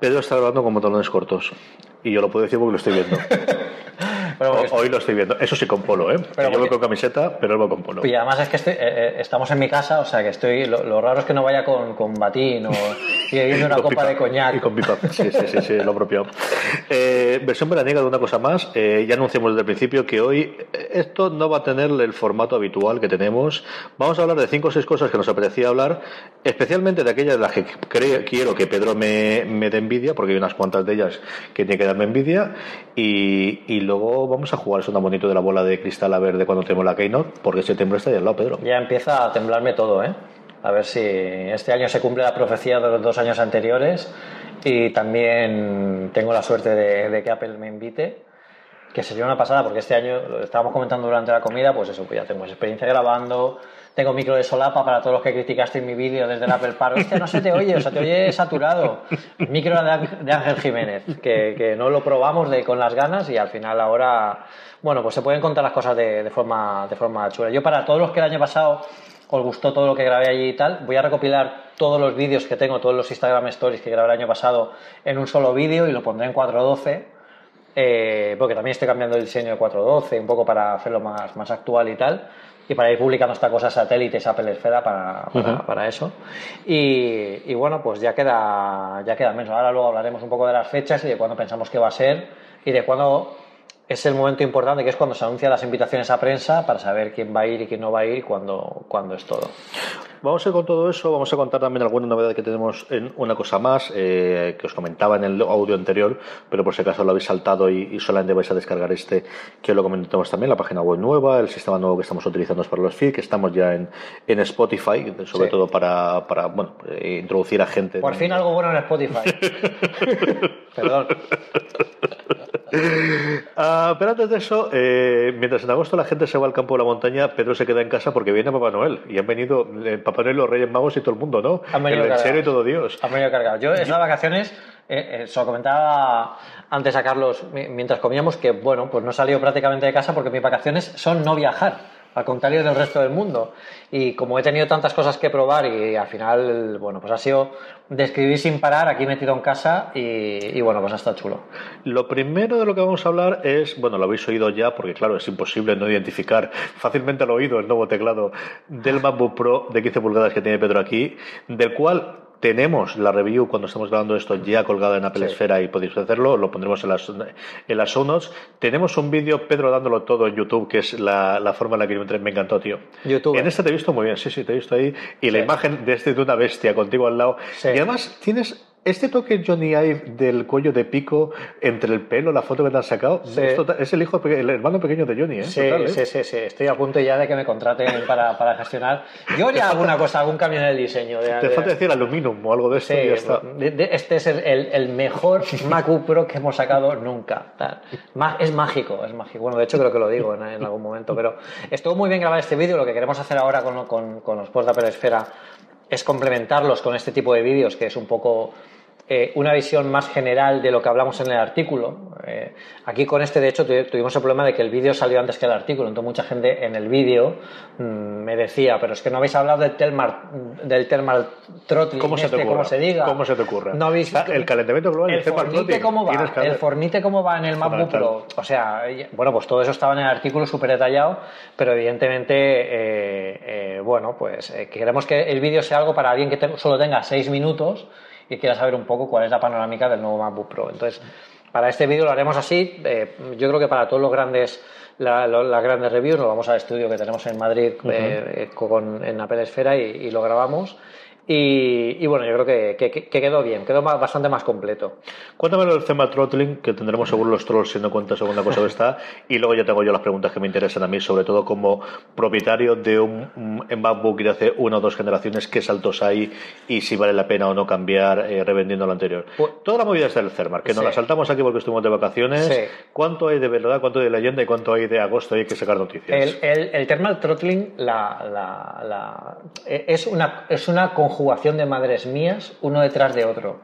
Pedro está grabando con botones cortos. Y yo lo puedo decir porque lo estoy viendo. hoy lo estoy viendo. Eso sí con polo, ¿eh? Pero yo voy con camiseta, pero él va con polo. Y además es que estoy, eh, eh, estamos en mi casa, o sea que estoy. Lo, raro es que no vaya con, con batín o y bebiendo una copa de coñac. Y con pipa. Sí, sí, sí, sí lo propio. Eh, versión veraniega de una cosa más. ya anunciamos desde el principio que hoy esto no va a tener el formato habitual que tenemos. Vamos a hablar de cinco o seis cosas que nos apetecía hablar, especialmente de aquellas de las que quiero que Pedro me, me dé envidia, porque hay unas cuantas de ellas que tiene que darme envidia. Y, y luego vamos a jugar tan bonito de la bola de cristal a ver de cuando tenemos la Keynote, porque septiembre está ahí al lado, Pedro. Ya empieza a temblarme todo, ¿eh? A ver si este año se cumple la profecía de los dos años anteriores y también tengo la suerte de, que Apple me invite que sería una pasada porque este año lo estábamos comentando durante la comida, pues eso, pues ya tengo experiencia grabando, tengo micro de solapa para todos los que criticaste en mi vídeo desde el Apple Park. Hostia, no se te oye, o sea, te oye saturado. Micro de Ángel Jiménez, que, no lo probamos de, con las ganas y al final ahora, bueno, pues se pueden contar las cosas de, forma, de chula. Yo para todos los que el año pasado os gustó todo lo que grabé allí y tal, voy a recopilar todos los vídeos que tengo, todos los Instagram Stories que grabé el año pasado en un solo vídeo y lo pondré en 4.12. Eh, porque también estoy cambiando el diseño de 4.12 un poco para hacerlo más actual y tal y para ir publicando esta cosa satélites Apple Esfera para, para, eso. Y, y, bueno, pues ya queda, ya queda menos. Ahora luego hablaremos un poco de las fechas y de cuándo pensamos que va a ser y de cuándo es el momento importante, que es cuando se anuncian las invitaciones a prensa para saber quién va a ir y quién no va a ir y cuándo, cuándo es todo. Vamos a ir con todo eso, vamos a contar también alguna novedad que tenemos en una cosa más eh, que os comentaba en el audio anterior, pero por si acaso lo habéis saltado y, solamente vais a descargar este, que lo comentamos también, la página web nueva, el sistema nuevo que estamos utilizando para los feeds, que estamos ya en, en Spotify, sobre todo para, para bueno, eh, introducir a gente. Por fin algo bueno en Spotify. Perdón. Ah, pero antes de eso, eh, mientras en agosto la gente se va al campo de la montaña, Pedro se queda en casa porque viene Papá Noel. Y han venido eh, Papá Noel, los Reyes Magos y todo el mundo, ¿no? Han venido el serio y todo Dios. Han venido cargados. Yo, esas vacaciones, eh, se lo comentaba antes a Carlos mientras comíamos, que bueno, pues no he salido prácticamente de casa porque mis vacaciones son no viajar al contrario del resto del mundo. Y como he tenido tantas cosas que probar y al final, bueno, pues ha sido de escribir sin parar, aquí metido en casa y, bueno, pues ha estado chulo. Lo primero de lo que vamos a hablar es, bueno, lo habéis oído ya porque claro, es imposible no identificar fácilmente al oído el nuevo teclado del MacBook Pro de 15 pulgadas que tiene Pedro aquí, del cual tenemos la review cuando estamos grabando esto ya colgada en Apple Esfera y podéis hacerlo, lo pondremos en las, en las show Tenemos un vídeo, Pedro dándolo todo en YouTube, que es la, la forma en la que me, me encantó, tío. YouTube. En este te he visto muy bien, sí, sí, te he visto ahí. Y la imagen de este de una bestia contigo al lado. Y además tienes este toque Johnny Ive del cuello de pico entre el pelo, la foto que te han sacado, es, el hijo, el hermano pequeño de Johnny, ¿eh? Sí, ¿eh? sí, sí, sí, Estoy a punto ya de que me contraten para, para gestionar. Yo haría alguna cosa, algún cambio en el diseño. De, te falta decir aluminum o algo de eso y ya está. este es el, el, mejor MacBook Pro que hemos sacado nunca. Es mágico, es mágico. Bueno, de hecho creo que lo digo en, algún momento, pero estuvo muy bien grabar este vídeo. Lo que queremos hacer ahora con, con, con los posts de Apple Esfera es complementarlos con este tipo de vídeos que es un poco eh, una visión más general de lo que hablamos en el artículo. Eh, aquí con este, de hecho, tuvimos el problema de que el vídeo salió antes que el artículo, entonces mucha gente en el vídeo mm, me decía, pero es que no habéis hablado del Telmar, del Telmar Throttling, ¿Cómo se, te este, se diga. ¿Cómo se te ocurre? No habéis, el calentamiento global el, fornite cómo va, el fornite cómo va en el MacBook Pro. O sea, bueno, pues todo eso estaba en el artículo súper detallado, pero evidentemente, eh, bueno, pues queremos que el vídeo sea algo para alguien que solo tenga seis minutos y quiera saber un poco cuál es la panorámica del nuevo MacBook Pro. Entonces, para este vídeo lo haremos así. Eh, yo creo que para todos los grandes las grandes reviews nos vamos al estudio que tenemos en Madrid eh, con, en Apple Esfera y, y lo grabamos y, bueno, yo creo que, quedó bien, quedó bastante más completo. Cuéntame el tema throttling, que tendremos seguro los trolls si no cuentas segunda cosa que está, y luego ya tengo yo las preguntas que me interesan a mí, sobre todo como propietario de un, MacBook de hace una o dos generaciones, qué saltos hay y si vale la pena o no cambiar eh, revendiendo lo anterior. Pues Toda la movida está del Cermar, que nos la saltamos aquí porque estuvimos de vacaciones. ¿Cuánto hay de verdad, cuánto hay de leyenda y cuánto hay de agosto y hay que sacar noticias? El, el, thermal throttling la, es una, es una jugación de madres mías uno detrás de otro.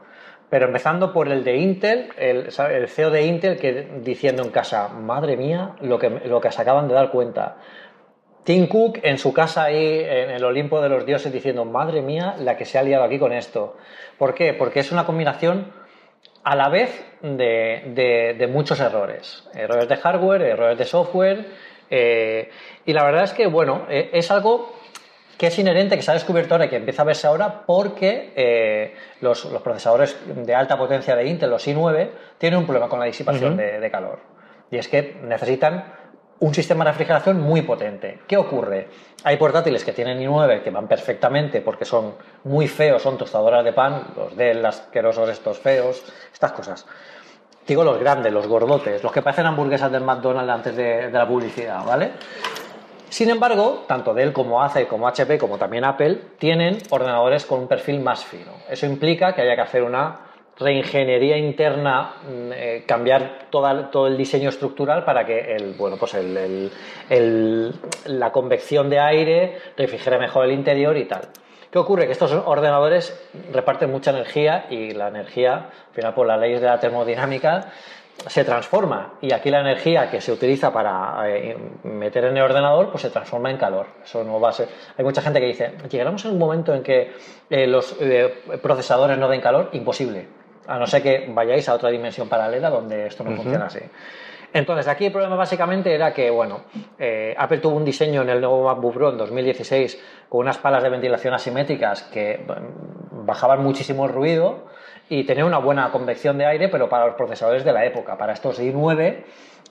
Pero empezando por el de Intel, el, el CEO de Intel que diciendo en casa, madre mía, lo que, lo que se acaban de dar cuenta. Tim Cook en su casa ahí en el Olimpo de los dioses diciendo, madre mía, la que se ha liado aquí con esto. ¿Por qué? Porque es una combinación a la vez de, de, muchos errores. Errores de hardware, errores de software. Eh, y la verdad es que, bueno, eh, es algo que es inherente, que se ha descubierto ahora y que empieza a verse ahora porque eh, los, procesadores de alta potencia de Intel, los i9, tienen un problema con la disipación de, calor. Y es que necesitan un sistema de refrigeración muy potente. ¿Qué ocurre? Hay portátiles que tienen i9 que van perfectamente porque son muy feos, son tostadoras de pan, los de las asquerosos estos feos, estas cosas. Digo los grandes, los gordotes, los que parecen hamburguesas del McDonald's antes de, de la publicidad, ¿vale? Sin embargo, tanto Dell como Acer, como HP, como también Apple, tienen ordenadores con un perfil más fino. Eso implica que haya que hacer una reingeniería interna, mm, eh, cambiar todo el diseño estructural para que el, bueno, pues la convección de aire refrigere mejor el interior y tal. ¿Qué ocurre? Que estos ordenadores reparten mucha energía y la energía, al final por las leyes de la termodinámica, se transforma y aquí la energía que se utiliza para eh, meter en el ordenador pues se transforma en calor. Eso no va a ser. Hay mucha gente que dice, llegaremos en un momento en que eh, los eh, procesadores no den calor, imposible. A no ser que vayáis a otra dimensión paralela donde esto no funciona así. Entonces, aquí el problema básicamente era que, bueno, Apple tuvo un diseño en el nuevo MacBook Pro en 2016 con unas palas de ventilación asimétricas que bajaban muchísimo el ruido y tener una buena convección de aire, pero para los procesadores de la época, para estos i9,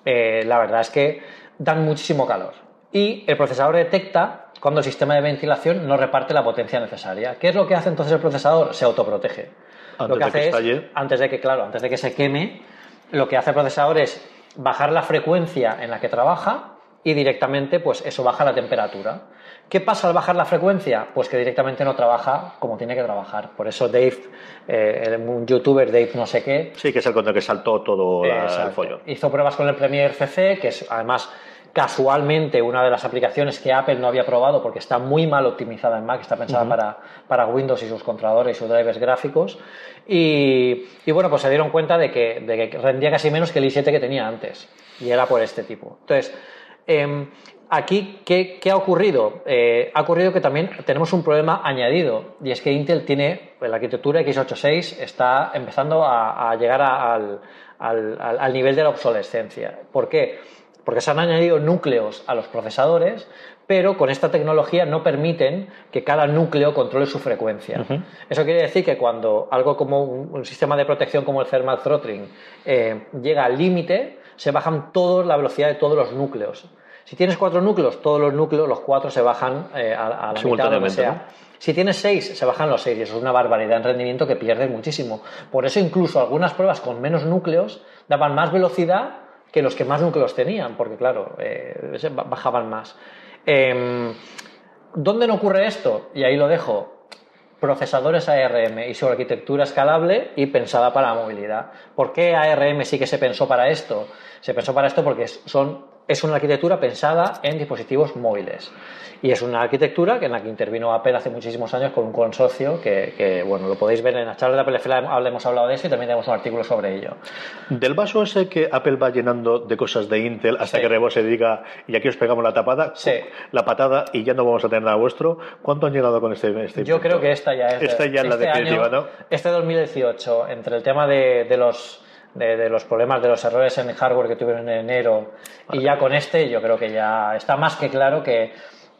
eh, la verdad es que dan muchísimo calor. Y el procesador detecta cuando el sistema de ventilación no reparte la potencia necesaria. ¿Qué es lo que hace entonces el procesador? Se autoprotege. Antes lo que hace es, antes de que, claro, antes de que se queme, lo que hace el procesador es bajar la frecuencia en la que trabaja y directamente, pues eso baja la temperatura. ¿Qué pasa al bajar la frecuencia? Pues que directamente no trabaja como tiene que trabajar. Por eso Dave, eh, un youtuber Dave no sé qué. Sí, que es el contra que saltó todo el follo. Hizo pruebas con el Premiere CC, que es además casualmente una de las aplicaciones que Apple no había probado porque está muy mal optimizada en Mac, está pensada para, para, Windows y sus controladores y sus drivers gráficos. Y, bueno, pues se dieron cuenta de que, de que rendía casi menos que el i7 que tenía antes. Y era por este tipo. Entonces, Em, aquí, ¿qué, ha ocurrido? Eh, ha ocurrido que también tenemos un problema añadido y es que Intel tiene, la arquitectura x86 está empezando a, llegar al, nivel de la obsolescencia. ¿Por qué? Porque se han añadido núcleos a los procesadores, pero con esta tecnología no permiten que cada núcleo controle su frecuencia. Eso quiere decir que cuando algo como un, sistema de protección como el thermal throttling eh, llega al límite, se bajan todos la velocidad de todos los núcleos. Si tienes cuatro núcleos, todos los núcleos, los cuatro se bajan eh, a, la mitad de lo que sea. Si tienes seis, se bajan los seis y eso es una barbaridad en rendimiento que pierdes muchísimo. Por eso incluso algunas pruebas con menos núcleos daban más velocidad que los que más núcleos tenían, porque claro, eh, bajaban más. Em, ¿Dónde no ocurre esto? Y ahí lo dejo procesadores ARM y su arquitectura escalable y pensada para la movilidad. ¿Por qué ARM sí que se pensó para esto? Se pensó para esto porque son es una arquitectura pensada en dispositivos móviles. Y es una arquitectura en la que intervino Apple hace muchísimos años con un consorcio que, bueno, lo podéis ver en la charla de Apple hemos hablado de eso y también tenemos un artículo sobre ello. Del vaso ese que Apple va llenando de cosas de Intel hasta que Rebo se diga y aquí os pegamos la tapada, la patada y ya no vamos a tener nada vuestro, ¿cuánto han llegado con este, este Yo creo que esta ya es... Esta ya es la este definitiva, ¿no? Este 2018, entre el tema de los de, los problemas de los errores en hardware que tuvieron en enero y ya con este yo creo que ya está más que claro que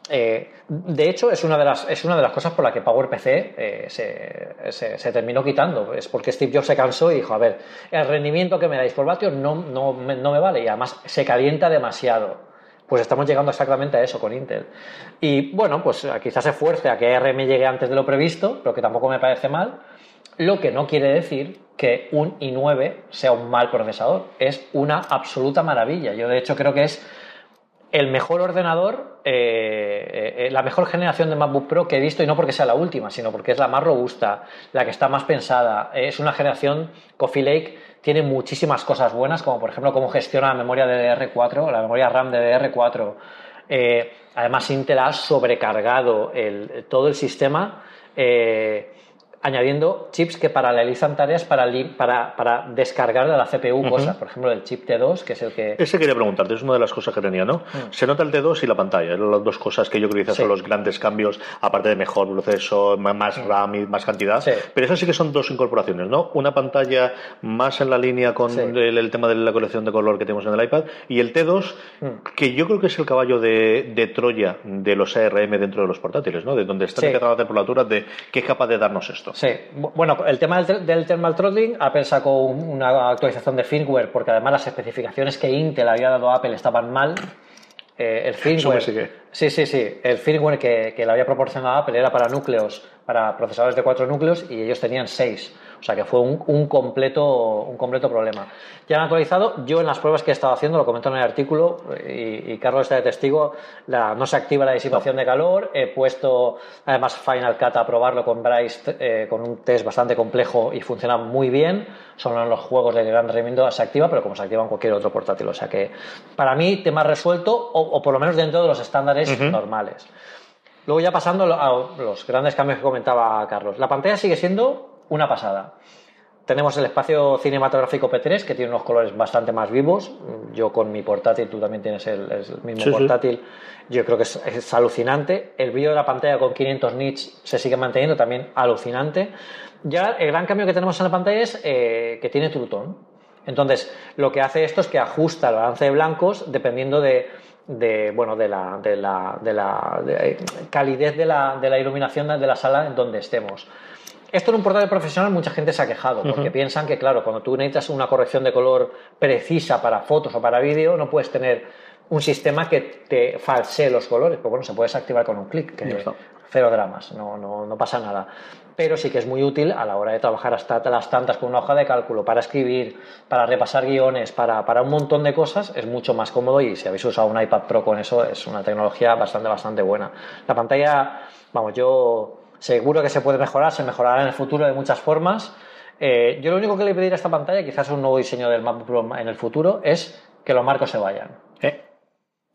eh, de hecho, es una de, las, es una de las cosas por las que PowerPC eh, se, se, terminó quitando. Es porque Steve Jobs se cansó y dijo, a ver, el rendimiento que me dais por vatio no, no, no me vale y además se calienta demasiado. Pues estamos llegando exactamente a eso con Intel. Y bueno, pues quizás se fuerce a que ARM llegue antes de lo previsto, pero que tampoco me parece mal. Lo que no quiere decir que un i9 sea un mal procesador. Es una absoluta maravilla. Yo de hecho creo que es el mejor ordenador, eh, eh, la mejor generación de MacBook Pro que he visto, y no porque sea la última, sino porque es la más robusta, la que está más pensada. Es una generación, Coffee Lake tiene muchísimas cosas buenas, como por ejemplo cómo gestiona la memoria DDR4, la memoria RAM de DDR4. Eh, además, Intel ha sobrecargado todo el sistema añadiendo chips que paralelizan tareas para, para, para descargar de la CPU cosas. Por ejemplo, el chip T2, que es el que... Ese quería preguntarte, es una de las cosas que tenía, ¿no? Mm. Se nota el T2 y la pantalla, son las dos cosas que yo creo que son los grandes cambios, aparte de mejor proceso, más mm. RAM y más cantidad. Pero esas sí que son dos incorporaciones, ¿no? Una pantalla más en la línea con el, tema de la colección de color que tenemos en el iPad y el T2, mm. que yo creo que es el caballo de, de, Troya de los ARM dentro de los portátiles, ¿no? De donde está la temperatura de qué es capaz de darnos esto. Sí, bueno, el tema del, thermal throttling, Apple sacó una actualización de firmware porque además las especificaciones que Intel había dado a Apple estaban mal. Eh, el firmware, sí, sí, sí, el firmware que, que le había proporcionado Apple era para núcleos, para procesadores de cuatro núcleos y ellos tenían seis. O sea que fue un, completo, un completo problema. Ya han actualizado, yo en las pruebas que he estado haciendo, lo comento en el artículo, y, Carlos está de testigo, la, no se activa la disipación de calor, he puesto además Final Cut a probarlo con Bryce eh, con un test bastante complejo y funciona muy bien, solo en los juegos de gran rendimiento se activa, pero como se activa en cualquier otro portátil. O sea que para mí tema resuelto, o, por lo menos dentro de los estándares normales. Luego ya pasando a los grandes cambios que comentaba Carlos. La pantalla sigue siendo una pasada. Tenemos el espacio cinematográfico P3 que tiene unos colores bastante más vivos. Yo con mi portátil, tú también tienes el, mismo portátil. Yo creo que es, alucinante. El brillo de la pantalla con 500 nits se sigue manteniendo también alucinante. Ya el gran cambio que tenemos en la pantalla es eh, que tiene True Entonces, lo que hace esto es que ajusta el balance de blancos dependiendo de, bueno, de la, de la, de la eh, calidez de la, de la iluminación de la sala en donde estemos. Esto en un portal profesional mucha gente se ha quejado, porque piensan que, claro, cuando tú necesitas una corrección de color precisa para fotos o para vídeo, no puedes tener un sistema que te falsee los colores. Pues bueno, se puede desactivar con un clic, que cero dramas, no, no, no, pasa nada. Pero sí que es muy útil a la hora de trabajar hasta las tantas con una hoja de cálculo, para escribir, para repasar guiones, para, para un montón de cosas, es mucho más cómodo y si habéis usado un iPad Pro con eso, es una tecnología bastante, bastante buena. La pantalla, vamos, yo Seguro que se puede mejorar, se mejorará en el futuro de muchas formas. Eh, yo lo único que le pediría a esta pantalla, quizás un nuevo diseño del MacBook Pro en el futuro, es que los marcos se vayan. ¿Eh?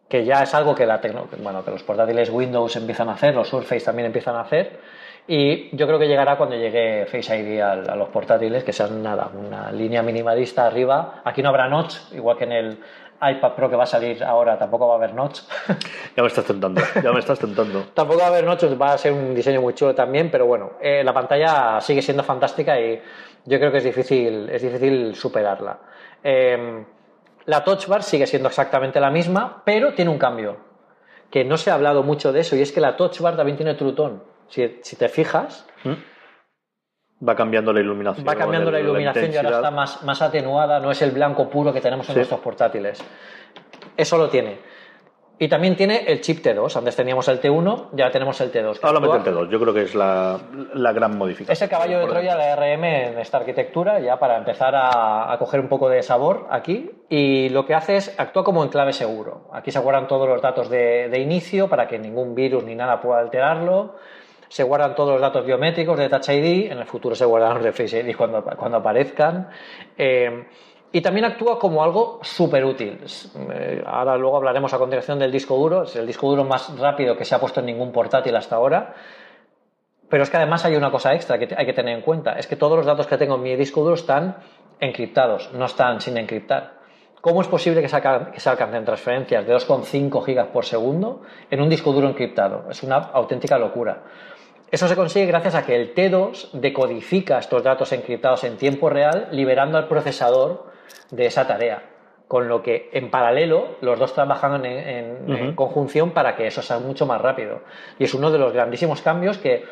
Que ya es algo que, la bueno, que los portátiles Windows empiezan a hacer, los Surface también empiezan a hacer. Y yo creo que llegará cuando llegue Face ID a, a, los portátiles, que sean nada, una línea minimalista arriba. Aquí no habrá notch, igual que en el iPad Pro que va a salir ahora tampoco va a haber notch. Ya me estás tentando, ya me estás tentando. tampoco va a haber notch, va a ser un diseño muy chulo también, pero bueno, eh, la pantalla sigue siendo fantástica y yo creo que es difícil, es difícil superarla. Em, la Touch Bar sigue siendo exactamente la misma, pero tiene un cambio, que no se ha hablado mucho de eso, y es que la Touch Bar también tiene Trutón. Si, si te fijas... ¿Mm? Va cambiando la iluminación. Va cambiando la iluminación y ahora está más, más atenuada, no es el blanco puro que tenemos en nuestros portátiles. Eso lo tiene. Y también tiene el chip T2. Antes teníamos el T1, ya tenemos el T2. Háblame del T2, yo creo que es la, la gran modificación. Es el caballo de Troya, la RM en esta arquitectura, ya para empezar a, a, coger un poco de sabor aquí. Y lo que hace es actúa como en clave seguro. Aquí se guardan todos los datos de, de inicio para que ningún virus ni nada pueda alterarlo se guardan todos los datos biométricos de Touch ID, en el futuro se guardan los de Face ID cuando, cuando aparezcan. Eh, y también actúa como algo súper útil. Eh, ahora luego hablaremos a continuación del disco duro, es el disco duro más rápido que se ha puesto en ningún portátil hasta ahora. Pero es que además hay una cosa extra que hay que tener en cuenta, es que todos los datos que tengo en mi disco duro están encriptados, no están sin encriptar. ¿Cómo es posible que que se alcancen transferencias de 2,5 gigas por segundo en un disco duro encriptado? Es una auténtica locura. Eso se consigue gracias a que el T2 decodifica estos datos encriptados en tiempo real, liberando al procesador de esa tarea. con lo que en paralelo los dos trabajan en, en conjunción para que eso sea mucho más rápido. Y es uno de los grandísimos cambios que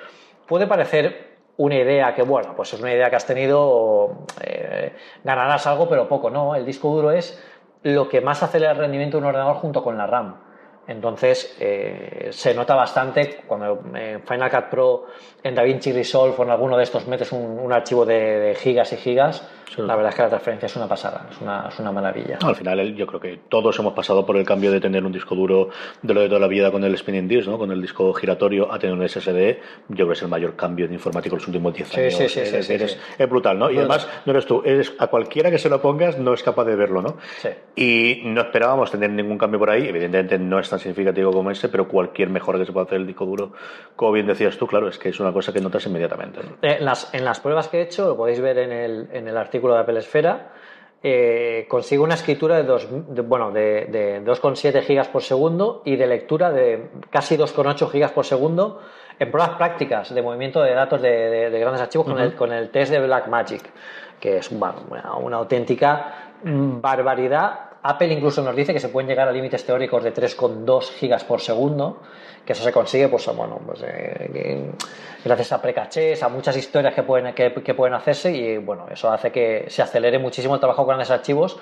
puede parecer una idea que, bueno, pues es una idea que has tenido, eh, ganarás algo, pero poco, ¿no? El disco duro es lo que más acelera el rendimiento de un ordenador junto con la RAM. Entonces, eh, se nota bastante cuando en Final Cut Pro, en DaVinci Resolve o en alguno de estos metes un, archivo de, gigas y gigas, la verdad es que la transferencia es una pasada, es una, es una maravilla. al final, yo creo que todos hemos pasado por el cambio de tener un disco duro de lo de toda la vida con el spinning disk, ¿no? con el disco giratorio, a tener un SSD. Yo creo que es el mayor cambio de informático en los últimos 10 años. Sí, sí, sí, es, es, brutal, ¿no? Y además, no eres tú, eres a cualquiera que se lo pongas, no es capaz de verlo, ¿no? Y no esperábamos tener ningún cambio por ahí. Evidentemente, no es tan significativo como ese, pero cualquier mejora que se pueda hacer el disco duro, como bien decías tú, claro, es que es una cosa que notas inmediatamente. En, las, en las pruebas que he hecho, lo podéis ver en el, en el artículo de Apple Esfera, eh, consigo una escritura de, dos, bueno, de, de 2,7 gigas por segundo y de lectura de casi 2,8 gigas por segundo en pruebas prácticas de movimiento de datos de, grandes archivos con, el, con el test de Blackmagic, que es una, una auténtica barbaridad. Apple incluso nos dice que se pueden llegar a límites teóricos de 3,2 gigas por segundo, que eso se consigue, pues bueno, pues, eh, gracias a precachés, a muchas historias que pueden, que, pueden hacerse y bueno, eso hace que se acelere muchísimo el trabajo con grandes archivos.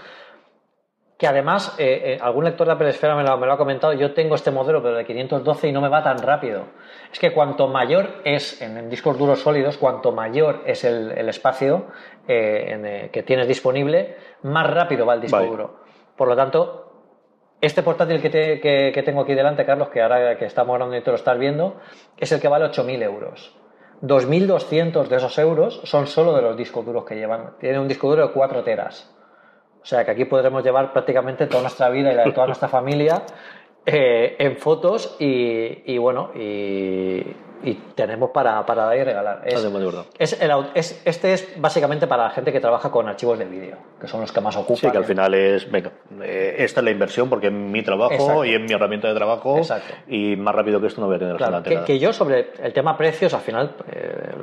Que además, eh, eh, algún lector de Esfera me lo, ha comentado, yo tengo este modelo, pero de 512 y no me va tan rápido. Es que cuanto mayor es, en, discos duros sólidos, cuanto mayor es el, espacio que tienes disponible, más rápido va el disco duro. Por lo tanto, este portátil que, tengo aquí delante, Carlos, que ahora que estamos hablando y tú lo estás viendo, es el que vale 8.000 euros. 2.200 de esos euros son solo de los discos duros que llevan. Tiene un disco duro de 4 teras. O sea que aquí podremos llevar prácticamente toda nuestra vida y la de toda nuestra familia eh, en fotos y, bueno, y, tenemos para, para dar y regalar. Es, es, este es básicamente para la gente que trabaja con archivos de vídeo, que son los que más ocupan. Sí, que al final es, venga, eh, esta es la inversión porque es mi trabajo y es mi herramienta de trabajo y más rápido que esto no voy a tener claro, que, que, yo sobre el tema precios, al final, eh,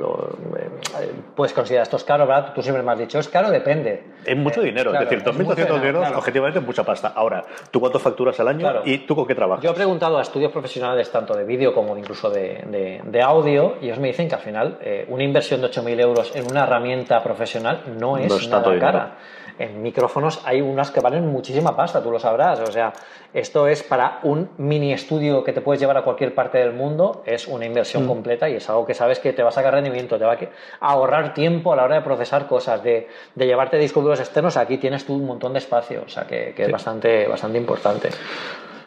puedes considerar esto es caro, ¿verdad? Tú siempre me has dicho, es caro, depende. Es mucho dinero, es decir, 2.200 euros objetivamente es mucha pasta. Ahora, ¿tú cuánto facturas al año y tú con qué trabajas? Yo he preguntado a estudios profesionales tanto de vídeo como incluso de, de, audio y ellos me dicen que al final eh, una inversión de 8.000 euros en una herramienta profesional no es nada cara en micrófonos hay unas que valen muchísima pasta, tú lo sabrás. O sea, esto es para un mini estudio que te puedes llevar a cualquier parte del mundo, es una inversión mm. completa y es algo que sabes que te va a sacar rendimiento, te va a ahorrar tiempo a la hora de procesar cosas, de, llevarte discos duros externos. Aquí tienes tú un montón de espacio, o sea, que, es bastante, bastante importante.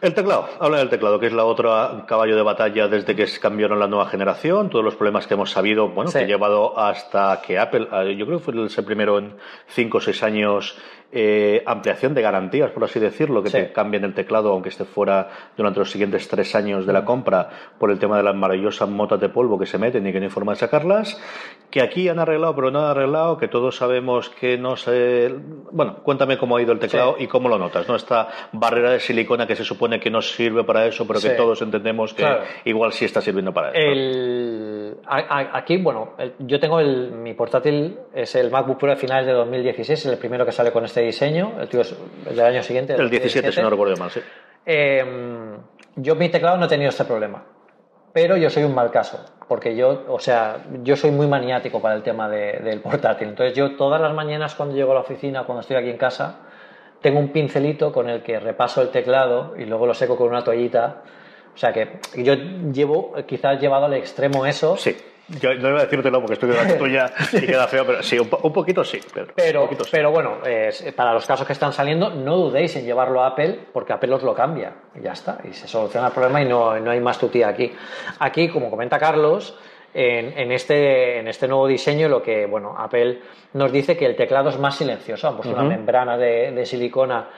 El teclado, habla del teclado, que es la otra caballo de batalla desde que cambiaron la nueva generación, todos los problemas que hemos sabido, bueno, que ha llevado hasta que Apple, eh, yo creo que fue el primero en cinco o seis años eh, ampliación de garantías, por así decirlo, que te cambien el teclado aunque esté fuera durante los siguientes tres años de la compra por el tema de las maravillosas motas de polvo que se meten y que no hay forma de sacarlas, que aquí han arreglado pero no han arreglado, que todos sabemos que no sé... Bueno, cuéntame cómo ha ido el teclado y cómo lo notas, ¿no? Esta barrera de silicona que se supone que no sirve para eso, pero que todos entendemos que igual sí está sirviendo para eso. Aquí, bueno, yo tengo el, mi portátil, es el MacBook Pro de finales de 2016, el primero que sale con este diseño, el, tío el del año siguiente. El 17, si no recuerdo mal, sí. Em, yo mi teclado no he tenido este problema, pero yo soy un mal caso, porque yo, o sea, yo soy muy maniático para el tema del portátil. Entonces yo todas las mañanas cuando llego a la oficina, cuando estoy aquí en casa, tengo un pincelito con el que repaso el teclado y luego lo seco con una toallita. O sea que yo llevo, quizás llevado al extremo eso. Sí yo no iba a decírtelo porque estoy delante tuya y queda feo, pero sí, un, poquito sí. Pero, pero, bueno, para los casos que están saliendo, no dudéis en llevarlo a Apple porque Apple os lo cambia y ya está. Y se soluciona el problema y no, no hay más tutía aquí. Aquí, como comenta Carlos, en, este, en este nuevo diseño, lo que, bueno, Apple nos dice que el teclado es más silencioso. Han puesto una membrana de, de silicona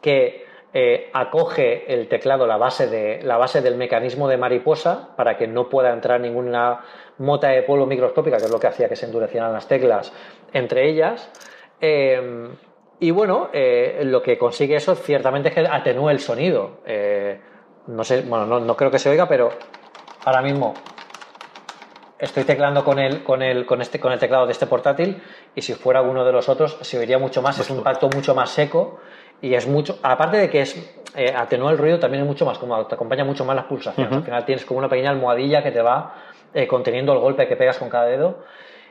que eh, acoge el teclado la base, de, la base del mecanismo de mariposa para que no pueda entrar ninguna mota de polvo microscópica, que es lo que hacía que se endurecieran las teclas entre ellas. Eh, y bueno, eh, lo que consigue eso ciertamente es que atenúe el sonido. no sé, bueno, no, creo que se oiga, pero ahora mismo estoy teclando con el, con el, con este, con el teclado de este portátil y si fuera uno de los otros se oiría mucho más, es un impacto mucho más seco y es mucho, aparte de que es eh, atenúa el ruido, también es mucho más cómodo, te acompaña mucho más las pulsaciones. Al final tienes como una pequeña almohadilla que te va eh, conteniendo el golpe que pegas con cada dedo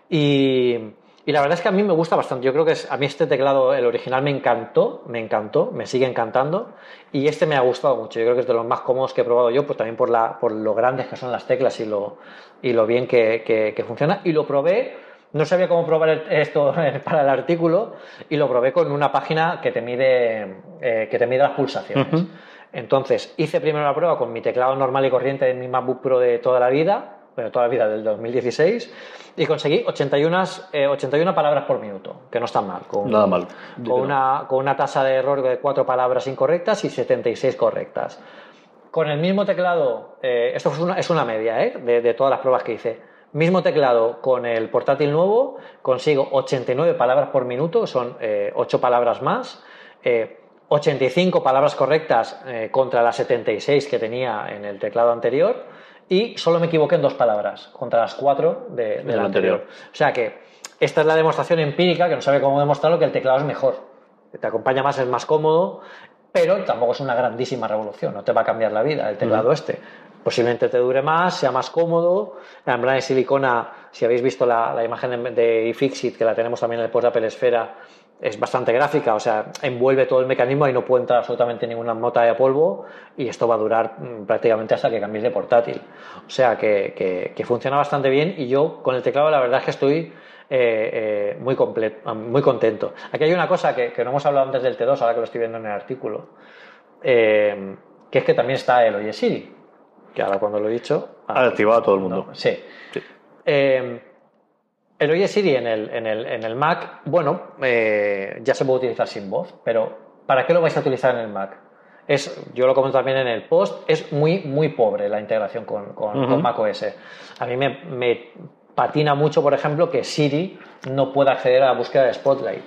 y, y la verdad es que a mí me gusta bastante. Yo creo que a mí este teclado, el original, me encantó, me encantó, me sigue encantando. Y este me ha gustado mucho. Yo creo que es de los más cómodos que he probado yo, pues también por, la, por lo grandes que son las teclas y lo, y lo bien que, funciona. Y lo probé, no sabía cómo probar esto para el artículo, y lo probé con una página que te mide, eh, que te mide las pulsaciones. Entonces, hice primero la prueba con mi teclado normal y corriente de mi MacBook Pro de toda la vida bueno, toda la vida del 2016, y conseguí 81, 81 eh, palabras por minuto, que no está mal. Con, Nada mal. Con una, con una tasa de error de 4 palabras incorrectas y 76 correctas. Con el mismo teclado, eh, esto es una, es una media eh, de, todas las pruebas que hice. Mismo teclado con el portátil nuevo, consigo 89 palabras por minuto, son 8 palabras más. 85 palabras correctas contra las 76 que tenía en el teclado anterior y solo me equivoqué en dos palabras contra las cuatro de, del anterior. O sea que esta es la demostración empírica que no sabe cómo demostrarlo que el teclado es mejor. Te acompaña más, es más cómodo, pero tampoco es una grandísima revolución, no te va a cambiar la vida el teclado este. Posiblemente te dure más, sea más cómodo. La membrana de silicona, si habéis visto la, imagen de, iFixit, que la tenemos también en el post de Apple Esfera, es bastante gráfica, o sea, envuelve todo el mecanismo y no puede entrar absolutamente ninguna mota de polvo y esto va a durar mm, prácticamente hasta que cambies de portátil. O sea, que, funciona bastante bien y yo con el teclado la verdad es que estoy eh, eh, muy, muy contento. Aquí hay una cosa que, no hemos hablado antes del T2, ahora que lo estoy viendo en el artículo, eh, que es que también está el Oye Siri, que ahora cuando lo he dicho... Ha activado a todo el mundo. sí. El Oye Siri en el, en el, en el Mac, bueno, eh, ya se puede utilizar sin voz, pero ¿para qué lo vais a utilizar en el Mac? Es, yo lo comento también en el post, es muy, muy pobre la integración con, con, Mac OS. A mí me, patina mucho, por ejemplo, que Siri no pueda acceder a la búsqueda de Spotlight.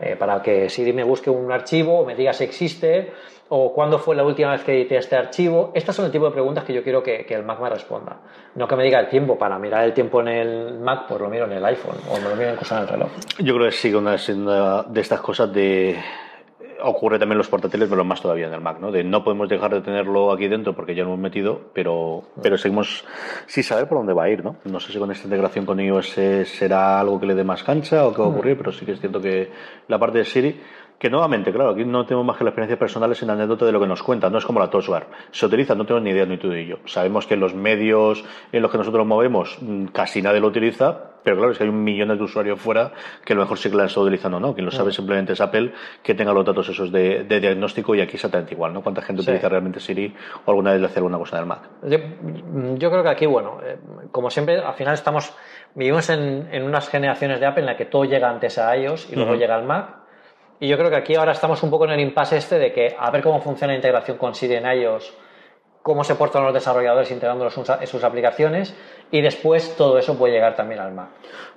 Eh, para que Siri me busque un archivo o me diga si existe o cuándo fue la última vez que edité este archivo. Estas son el tipo de preguntas que yo quiero que, el Mac me responda. No que me diga el tiempo. Para mirar el tiempo en el Mac, pues lo miro en el iPhone o me lo miro incluso en el reloj. Yo creo que sí, una de estas cosas de ocurre también en los portátiles, pero más todavía en el Mac, ¿no? De no podemos dejar de tenerlo aquí dentro porque ya lo hemos metido, pero, pero seguimos sin saber por dónde va a ir, ¿no? No sé si con esta integración con iOS será algo que le dé más cancha o qué va a mm. ocurrir, pero sí que es cierto que la parte de Siri que nuevamente, claro, aquí no tenemos más que la experiencia personal en anécdota de lo que nos cuentan, no es como la Tosware. Se utiliza, no tengo ni idea ni tú ni yo. Sabemos que en los medios en los que nosotros movemos mm, casi nadie lo utiliza, pero claro, es que hay un millón de usuarios fuera que a lo mejor sí que la estado utilizando, ¿no? Quien lo sabe mm. simplemente es Apple, que tenga los datos esos de, diagnóstico y aquí exactamente igual, ¿no? ¿Cuánta gente utiliza realmente Siri o alguna vez le hace alguna cosa del Mac? Yo, creo que aquí, bueno, eh, como siempre, al final estamos, vivimos en, unas generaciones de Apple en la que todo llega antes a iOS y luego llega al Mac y yo creo que aquí ahora estamos un poco en el impasse este de que a ver cómo funciona la integración con Siri en iOS, cómo se portan los desarrolladores integrándolos en sus aplicaciones y después todo eso puede llegar también al Mac.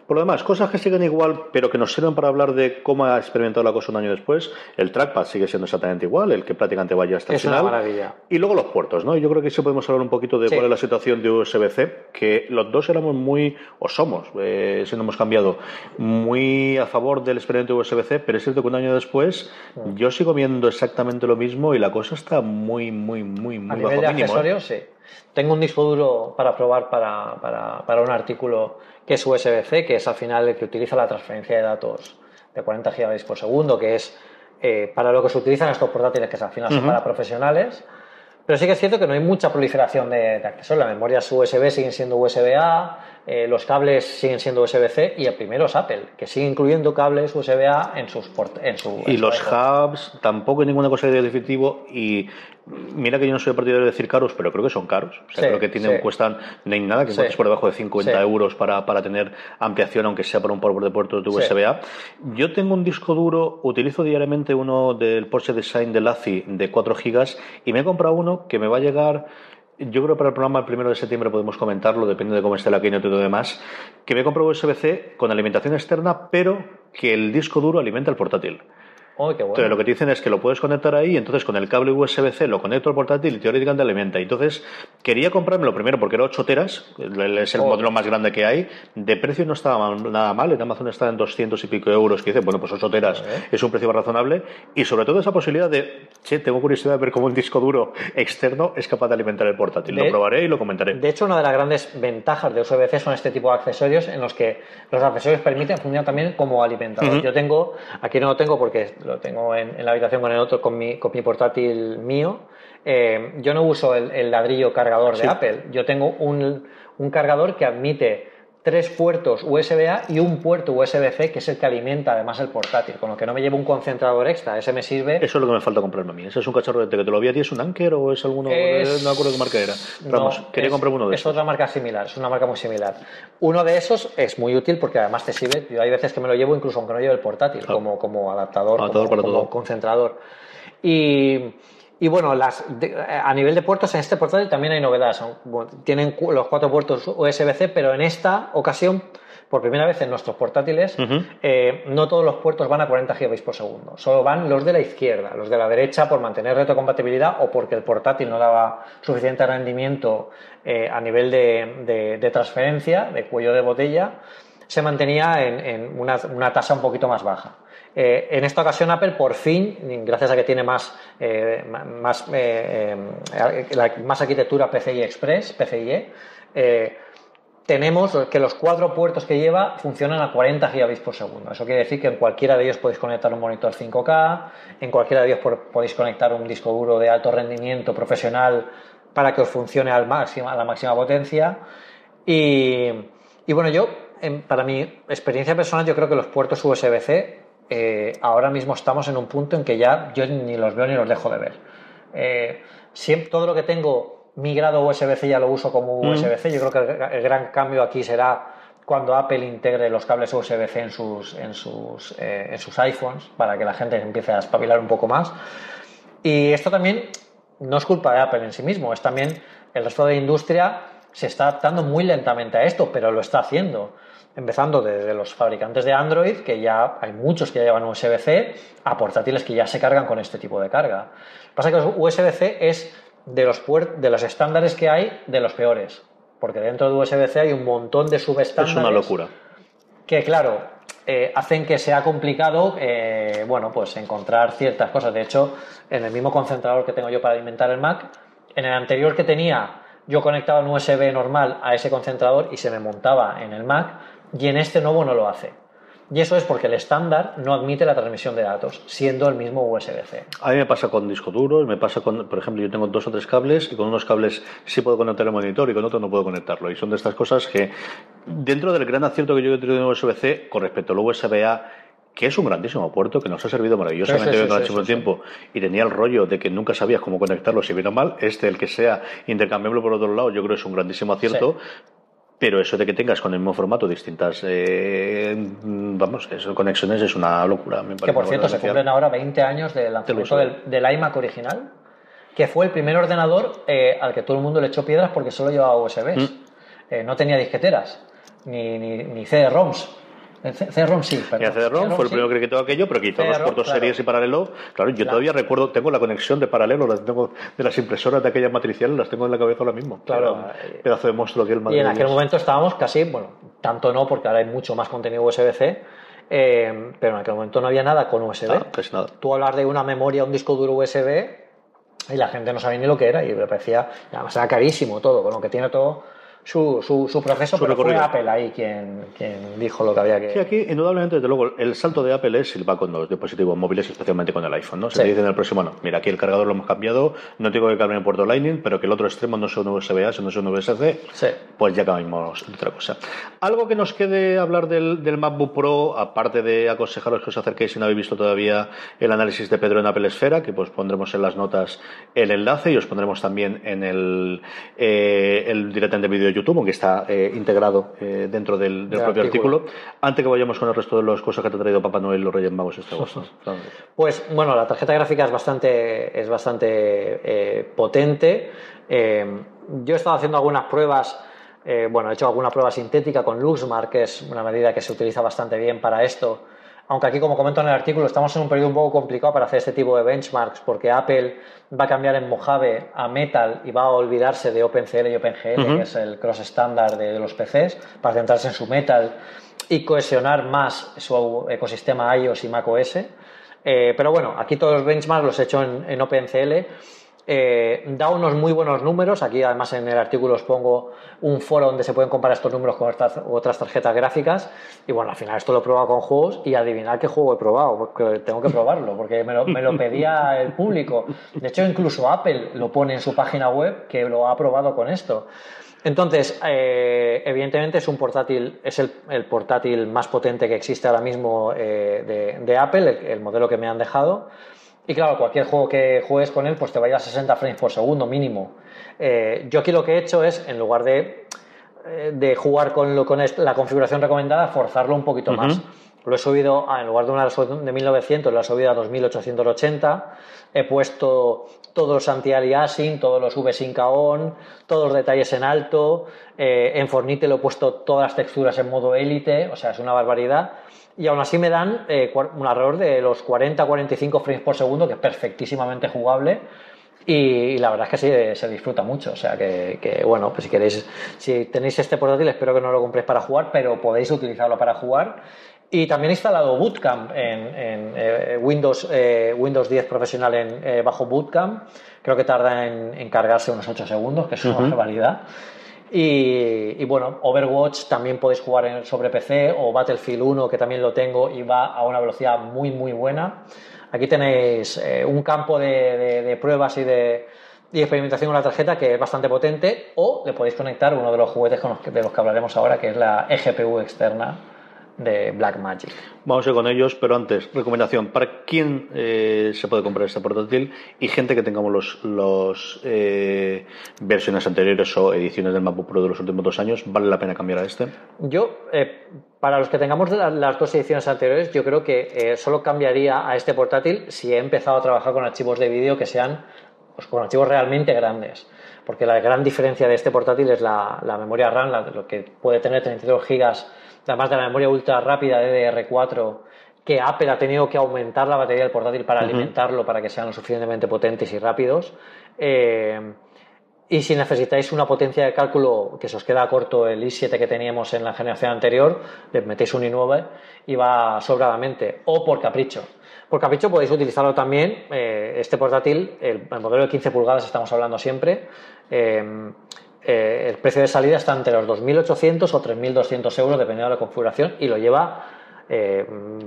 Por lo demás, cosas que siguen igual, pero que nos sirven para hablar de cómo ha experimentado la cosa un año después. El trackpad sigue siendo exactamente igual, el que prácticamente vaya hasta el final. Una maravilla. Y luego los puertos, ¿no? Yo creo que sí podemos hablar un poquito de cuál es la situación de USB-C, que los dos éramos muy, o somos, eh, si no hemos cambiado, muy a favor del experimento USB-C, pero es cierto que un año después mm. yo sigo viendo exactamente lo mismo y la cosa está muy, muy, muy, muy a nivel de ¿eh? accesorios, sí. Tengo un disco duro para probar para, para, para un artículo que es USB-C, que es al final el que utiliza la transferencia de datos de 40 GB por segundo, que es eh, para lo que se utilizan estos portátiles, que al final son para profesionales. Pero sí que es cierto que no hay mucha proliferación de, de accesorios. Las memorias USB siguen siendo USB-A, eh, los cables siguen siendo USB-C y el primero es Apple, que sigue incluyendo cables USB-A en sus en su Y los hubs tampoco hay ninguna cosa de definitivo y mira que yo no soy partidario de decir caros, pero creo que son caros. O sea, creo que tienen, cuestan no hay nada que sí. por debajo de 50 euros para, para, tener ampliación, aunque sea para un por de puertos de USB-A. Yo tengo un disco duro, utilizo diariamente uno del Porsche Design de LACI de 4 gigas y me he comprado uno que me va a llegar yo creo que para el programa el primero de septiembre podemos comentarlo, depende de cómo esté la keynote y todo demás, que me compro USB-C con alimentación externa, pero que el disco duro alimenta el portátil. Oh, qué bueno. Entonces, lo que te dicen es que lo puedes conectar ahí, entonces con el cable USB-C lo conecto al portátil y teóricamente alimenta. Entonces, quería comprármelo primero porque era 8 teras, es el Oh. modelo más grande que hay. De precio no estaba mal- nada mal, en Amazon está en 200 y pico euros, que dice, bueno, pues 8 teras es un precio razonable. Y sobre todo esa posibilidad de, che, tengo curiosidad de ver cómo un disco duro externo es capaz de alimentar el portátil. De- lo probaré y lo comentaré. De hecho, una de las grandes ventajas de USB-C son este tipo de accesorios en los que los accesorios permiten funcionar también como alimentador. Yo tengo, aquí no lo tengo porque lo tengo en, en la habitación con el otro, con mi, con mi portátil mío. Eh, yo no uso el, el ladrillo cargador de Apple. Yo tengo un, un cargador que admite tres puertos USB-A y un puerto USB-C que es el que alimenta además el portátil, con lo que no me llevo un concentrador extra. Ese me sirve Eso es lo que me falta comprarme a mí. ¿Ese es un cacharro de que te lo vi a ti? ¿Es un Anker o es alguno? Es- No me acuerdo qué marca era. Vamos, No, quería es- comprarme uno de Es esos. otra marca similar, es una marca muy similar. Uno de esos es muy útil porque además te sirve. Yo hay veces que me lo llevo incluso aunque no lleve el portátil, como, como adaptador, Adaptador como, para como todo. concentrador. Y, y bueno, las, de- a nivel de puertos, en este portátil también hay novedades. Son- bueno, tienen los cuatro puertos USB-C, pero en esta ocasión, por primera vez en nuestros portátiles, eh, no todos los puertos van a 40 GB por segundo. Solo van los de la izquierda. Los de la derecha, por mantener retrocompatibilidad o porque el portátil no daba suficiente rendimiento eh, a nivel de, de- de transferencia, de cuello de botella, se mantenía en, en una, una tasa un poquito más baja. Eh, en esta ocasión Apple por fin, gracias a que tiene más, eh, más, eh, más arquitectura PCI Express, PCIe, tenemos que los cuatro puertos que lleva funcionan a 40 gigabits por segundo. Eso quiere decir que en cualquiera de ellos podéis conectar un monitor 5K, en cualquiera de ellos podéis conectar un disco duro de alto rendimiento profesional para que os funcione al máximo, a la máxima potencia. Y, bueno, yo, para mi experiencia personal, yo creo que los puertos USB-C eh, ahora mismo estamos en un punto en que ya yo ni los veo ni los dejo de ver. Eh, siempre, todo lo que tengo migrado USB-C ya lo uso como USB-C. Yo creo que el, el gran cambio aquí será cuando Apple integre los cables USB-C en sus, en, sus, eh, en sus iPhones para que la gente empiece a espabilar un poco más. Y esto también no es culpa de Apple en sí mismo, es también el resto de la industria se está adaptando muy lentamente a esto, pero lo está haciendo. Empezando desde los fabricantes de Android, que ya hay muchos que ya llevan USB-C, a portátiles que ya se cargan con este tipo de carga. Pasa que USB-C es de los, de los estándares que hay de los peores, porque dentro de USB-C hay un montón de subestándares Es una locura. que claro, eh, hacen que sea complicado, eh, bueno, pues encontrar ciertas cosas. De hecho, en el mismo concentrador que tengo yo para alimentar el Mac, en el anterior que tenía, yo conectaba un USB normal a ese concentrador y se me montaba en el Mac, y en este nuevo no lo hace. Y eso es porque el estándar no admite la transmisión de datos, siendo el mismo USB-C. A mí me pasa con discos duros, me pasa con, por ejemplo, yo tengo dos o tres cables y con unos cables sí puedo conectar el monitor y con otros no puedo conectarlo. Y son de estas cosas que, dentro del gran acierto que yo he tenido en USB-C con respecto al USB-A, que es un grandísimo puerto que nos ha servido maravillosamente Sí, sí, durante sí, mucho tiempo y tenía el rollo de que nunca sabías cómo conectarlo si bien o mal. Este, el que sea intercambiable por otro lado, yo creo que es un grandísimo acierto. Pero eso de que tengas con el mismo formato distintas, eh, vamos, eso, conexiones es una locura. Me Que por cierto, se cumplen ahora 20 años del lanzamiento del, del iMac original, que fue el primer ordenador eh, al que todo el mundo le echó piedras porque solo llevaba USBs. Mm. Eh, no tenía disqueteras, ni, ni, ni CD-ROMs. CD-ROM sí, Y perdón. CD-ROM fue el primero que quitó aquello, pero quitó los puertos claro. series y paralelo. Claro, yo todavía recuerdo, tengo la conexión de paralelo, las tengo de las impresoras de aquellas matriciales, las tengo en la cabeza ahora mismo. Claro. Un pedazo de monstruo que el Y en aquel momento estábamos casi, bueno, tanto no, porque ahora hay mucho más contenido USB-C, eh, pero en aquel momento no había nada con USB. Ah, casi nada. Tú hablas de una memoria, un disco duro USB, y la gente no sabía ni lo que era, y me parecía, además era carísimo todo, con lo que tiene todo su, su, su proceso, Su pero fue. Apple ahí quien, quien dijo lo que había que... Sí, aquí, indudablemente, desde luego, el salto de Apple es el va con los dispositivos móviles, especialmente con el iPhone, ¿no? Se Sí. te dice en el próximo, no, mira, aquí el cargador lo hemos cambiado, no tengo que cambiar el puerto Lightning, pero que el otro extremo no sea un USB-A, sino sea un USB-C, Sí. pues ya cambiamos otra cosa. Algo que nos quede hablar del, del MacBook Pro, aparte de aconsejaros que os acerquéis si no habéis visto todavía el análisis de Pedro en Apple Esfera, que pues pondremos en las notas el enlace y os pondremos también en el, eh, el directamente vídeo de YouTube, aunque está eh, integrado eh, dentro del, propio artículo. artículo. Antes que vayamos con el resto de las cosas que te ha traído Papá Noel los Reyes Magos este agosto. Pues bueno, la tarjeta gráfica es bastante, es bastante eh, potente. Yo he estado haciendo algunas pruebas, bueno, he hecho alguna prueba sintética con Luxmark, que es una medida que se utiliza bastante bien para esto, aunque aquí, como comento en el artículo, estamos en un periodo un poco complicado para hacer este tipo de benchmarks, porque Apple va a cambiar en Mojave a Metal y va a olvidarse de OpenCL y OpenGL, que es el cross standard de, los PCs, para centrarse en su Metal y cohesionar más su ecosistema iOS y macOS. Eh, pero bueno, aquí todos los benchmarks los he hecho en, en OpenCL eh, da unos muy buenos números. Aquí, además, en el artículo os pongo un foro donde se pueden comparar estos números con otras tarjetas gráficas. Y bueno, al final esto lo he probado con juegos y adivinar qué juego he probado, porque tengo que probarlo, porque me lo, pedía el público. De hecho, incluso Apple lo pone en su página web que lo ha probado con esto. Entonces, eh, evidentemente es un portátil, es el, portátil más potente que existe ahora mismo eh, de, Apple, el modelo que me han dejado. Y claro, cualquier juego que juegues con él, pues te vaya a 60 frames por segundo mínimo. Eh, yo aquí lo que he hecho es, en lugar de, eh, de jugar con, lo, con la configuración recomendada, forzarlo un poquito más. Lo he subido, en lugar de una resolución de 1900, lo he subido a 2880. He puesto todos los anti-aliasing, todos los V-Sync on, todos los detalles en alto. Eh, en Fornite lo he puesto todas las texturas en modo élite, o sea, es una barbaridad y aún así me dan eh, un error de los 40-45 frames por segundo, que es perfectísimamente jugable. Y, la verdad es que se disfruta mucho. O sea que, bueno, pues si queréis, si tenéis este portátil, espero que no lo compréis para jugar, pero podéis utilizarlo para jugar. Y también he instalado Bootcamp en, eh, Windows, eh, Windows 10 profesional en, bajo Bootcamp. Creo que tarda en, cargarse unos 8 segundos, que es una barbaridad. Y, bueno, Overwatch también podéis jugar sobre PC o Battlefield 1, que también lo tengo y va a una velocidad muy, muy buena. Aquí tenéis eh, un campo de, pruebas y de, experimentación con la tarjeta que es bastante potente o le podéis conectar uno de los juguetes de los que hablaremos ahora, que es la eGPU externa de Blackmagic. Vamos a ir con ellos, pero antes, recomendación, ¿para quién eh, se puede comprar este portátil? Y gente que tengamos los, los eh, versiones anteriores o ediciones del MacBook Pro de los últimos dos años, ¿vale la pena cambiar a este? Yo, eh, para los que tengamos las dos ediciones anteriores, yo creo que solo cambiaría a este portátil si he empezado a trabajar con archivos de vídeo que sean pues, con archivos realmente grandes porque la gran diferencia de este portátil es la, memoria RAM, lo que puede tener 32 gigas además de la memoria ultra rápida DDR4, que Apple ha tenido que aumentar la batería del portátil para alimentarlo para que sean lo suficientemente potentes y rápidos. Eh, y si necesitáis una potencia de cálculo que se os queda corto el i7 que teníamos en la generación anterior, le metéis un i9 y va sobradamente. O por capricho. Por capricho podéis utilizarlo también, eh, este portátil, el, modelo de 15 pulgadas estamos hablando siempre. Eh, eh, el precio de salida está entre los 2.800 o 3.200 euros, dependiendo de la configuración, y lo lleva eh,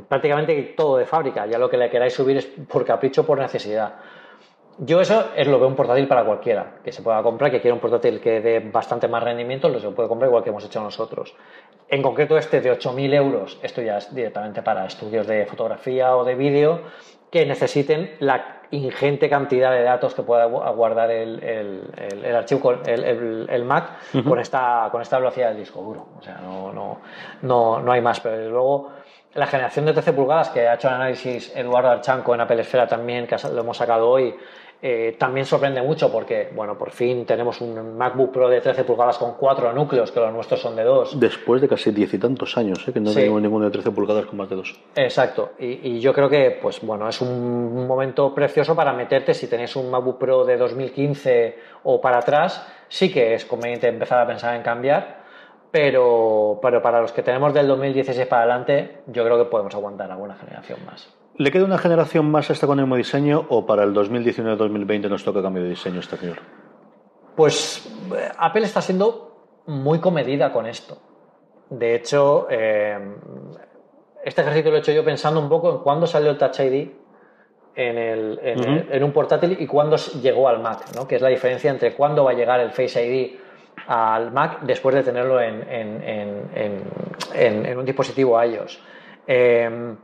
prácticamente todo de fábrica. Ya lo que le queráis subir es por capricho, por necesidad. Yo eso es lo veo un portátil para cualquiera, que se pueda comprar, que quiera un portátil que dé bastante más rendimiento, lo se puede comprar igual que hemos hecho nosotros. En concreto este de 8.000 euros, esto ya es directamente para estudios de fotografía o de vídeo que necesiten la ingente cantidad de datos que pueda guardar el, el, archivo, el, Mac con, esta, con esta velocidad del disco duro. O sea, no, no, no, no hay más. Pero luego, la generación de 13 pulgadas que ha hecho el análisis Eduardo Archanco en Apple Esfera también, que lo hemos sacado hoy, eh, también sorprende mucho porque, bueno, por fin tenemos un MacBook Pro de 13 pulgadas con cuatro núcleos, que los nuestros son de dos. Después de casi diez y tantos años, ¿eh? que no tenemos ninguno de 13 pulgadas con más de dos. Exacto. Y, yo creo que, pues bueno, es un momento precioso para meterte si tenéis un MacBook Pro de 2015 o para atrás, sí que es conveniente empezar a pensar en cambiar. Pero, pero para los que tenemos del 2016 para adelante, yo creo que podemos aguantar alguna generación más. ¿Le queda una generación más esta con el mismo diseño o para el 2019-2020 nos toca cambio de diseño exterior? Pues eh, Apple está siendo muy comedida con esto. De hecho, eh, este ejercicio lo he hecho yo pensando un poco en cuándo salió el Touch ID en, un portátil y cuándo llegó al Mac, ¿no? que es la diferencia entre cuándo va a llegar el Face ID al Mac después de tenerlo en, un dispositivo iOS. Eh,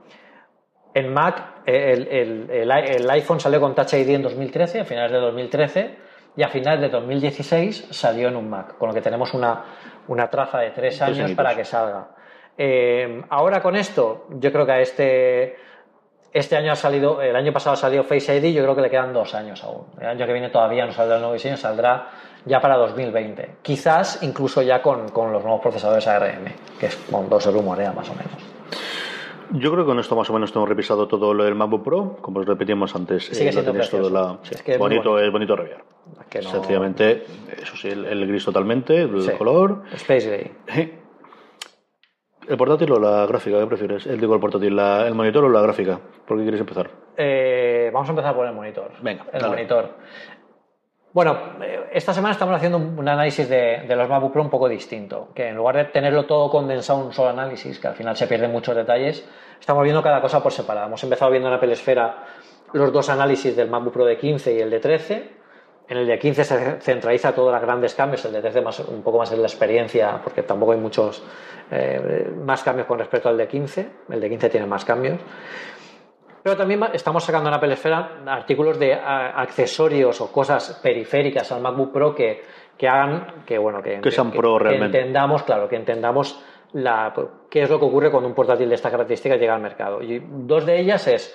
en Mac, el, iPhone salió con Touch ID en 2013, a finales de 2013, y a finales de 2016 salió en un Mac, con lo que tenemos una, traza de tres años para que salga. Eh, ahora con esto, yo creo que a este, este año ha salido, el año pasado ha salido Face ID, yo creo que le quedan dos años aún. El año que viene todavía no saldrá el nuevo diseño, saldrá ya para 2020. Quizás incluso ya con, los nuevos procesadores ARM, que es, bueno, dos se rumorea más o menos. Yo creo que con esto más o menos hemos revisado todo lo del MacBook Pro, como os repetimos antes. Sigue eh, siendo todo la- Sí, es que bonito, bonito. es bonito reviar. Que no- Sencillamente, eso sí, el, el gris totalmente, el Sí. color. Space Gray. Eh, ¿El portátil o la gráfica? ¿Qué prefieres? El, digo, el portátil, la- ¿el monitor o la gráfica? ¿Por qué quieres empezar? Eh, vamos a empezar por el monitor. Venga, el dale. monitor. Bueno, eh, esta semana estamos haciendo un análisis de, de los MacBook Pro un poco distinto, que en lugar de tenerlo todo condensado en un solo análisis, que al final se pierden muchos detalles, estamos viendo cada cosa por separado. Hemos empezado viendo en Apple Esfera los dos análisis del MacBook Pro de 15 y el de 13. En el de 15 se centraliza todos los grandes cambios, el de 13 más, un poco más en la experiencia, porque tampoco hay muchos eh, más cambios con respecto al de 15. El de 15 tiene más cambios. Pero también estamos sacando en Apple Esfera artículos de accesorios o cosas periféricas al MacBook Pro que, que hagan que, bueno, que, Que sean pro realmente. entendamos, claro, que entendamos la, qué es lo que ocurre cuando un portátil de esta característica llega al mercado. Y dos de ellas es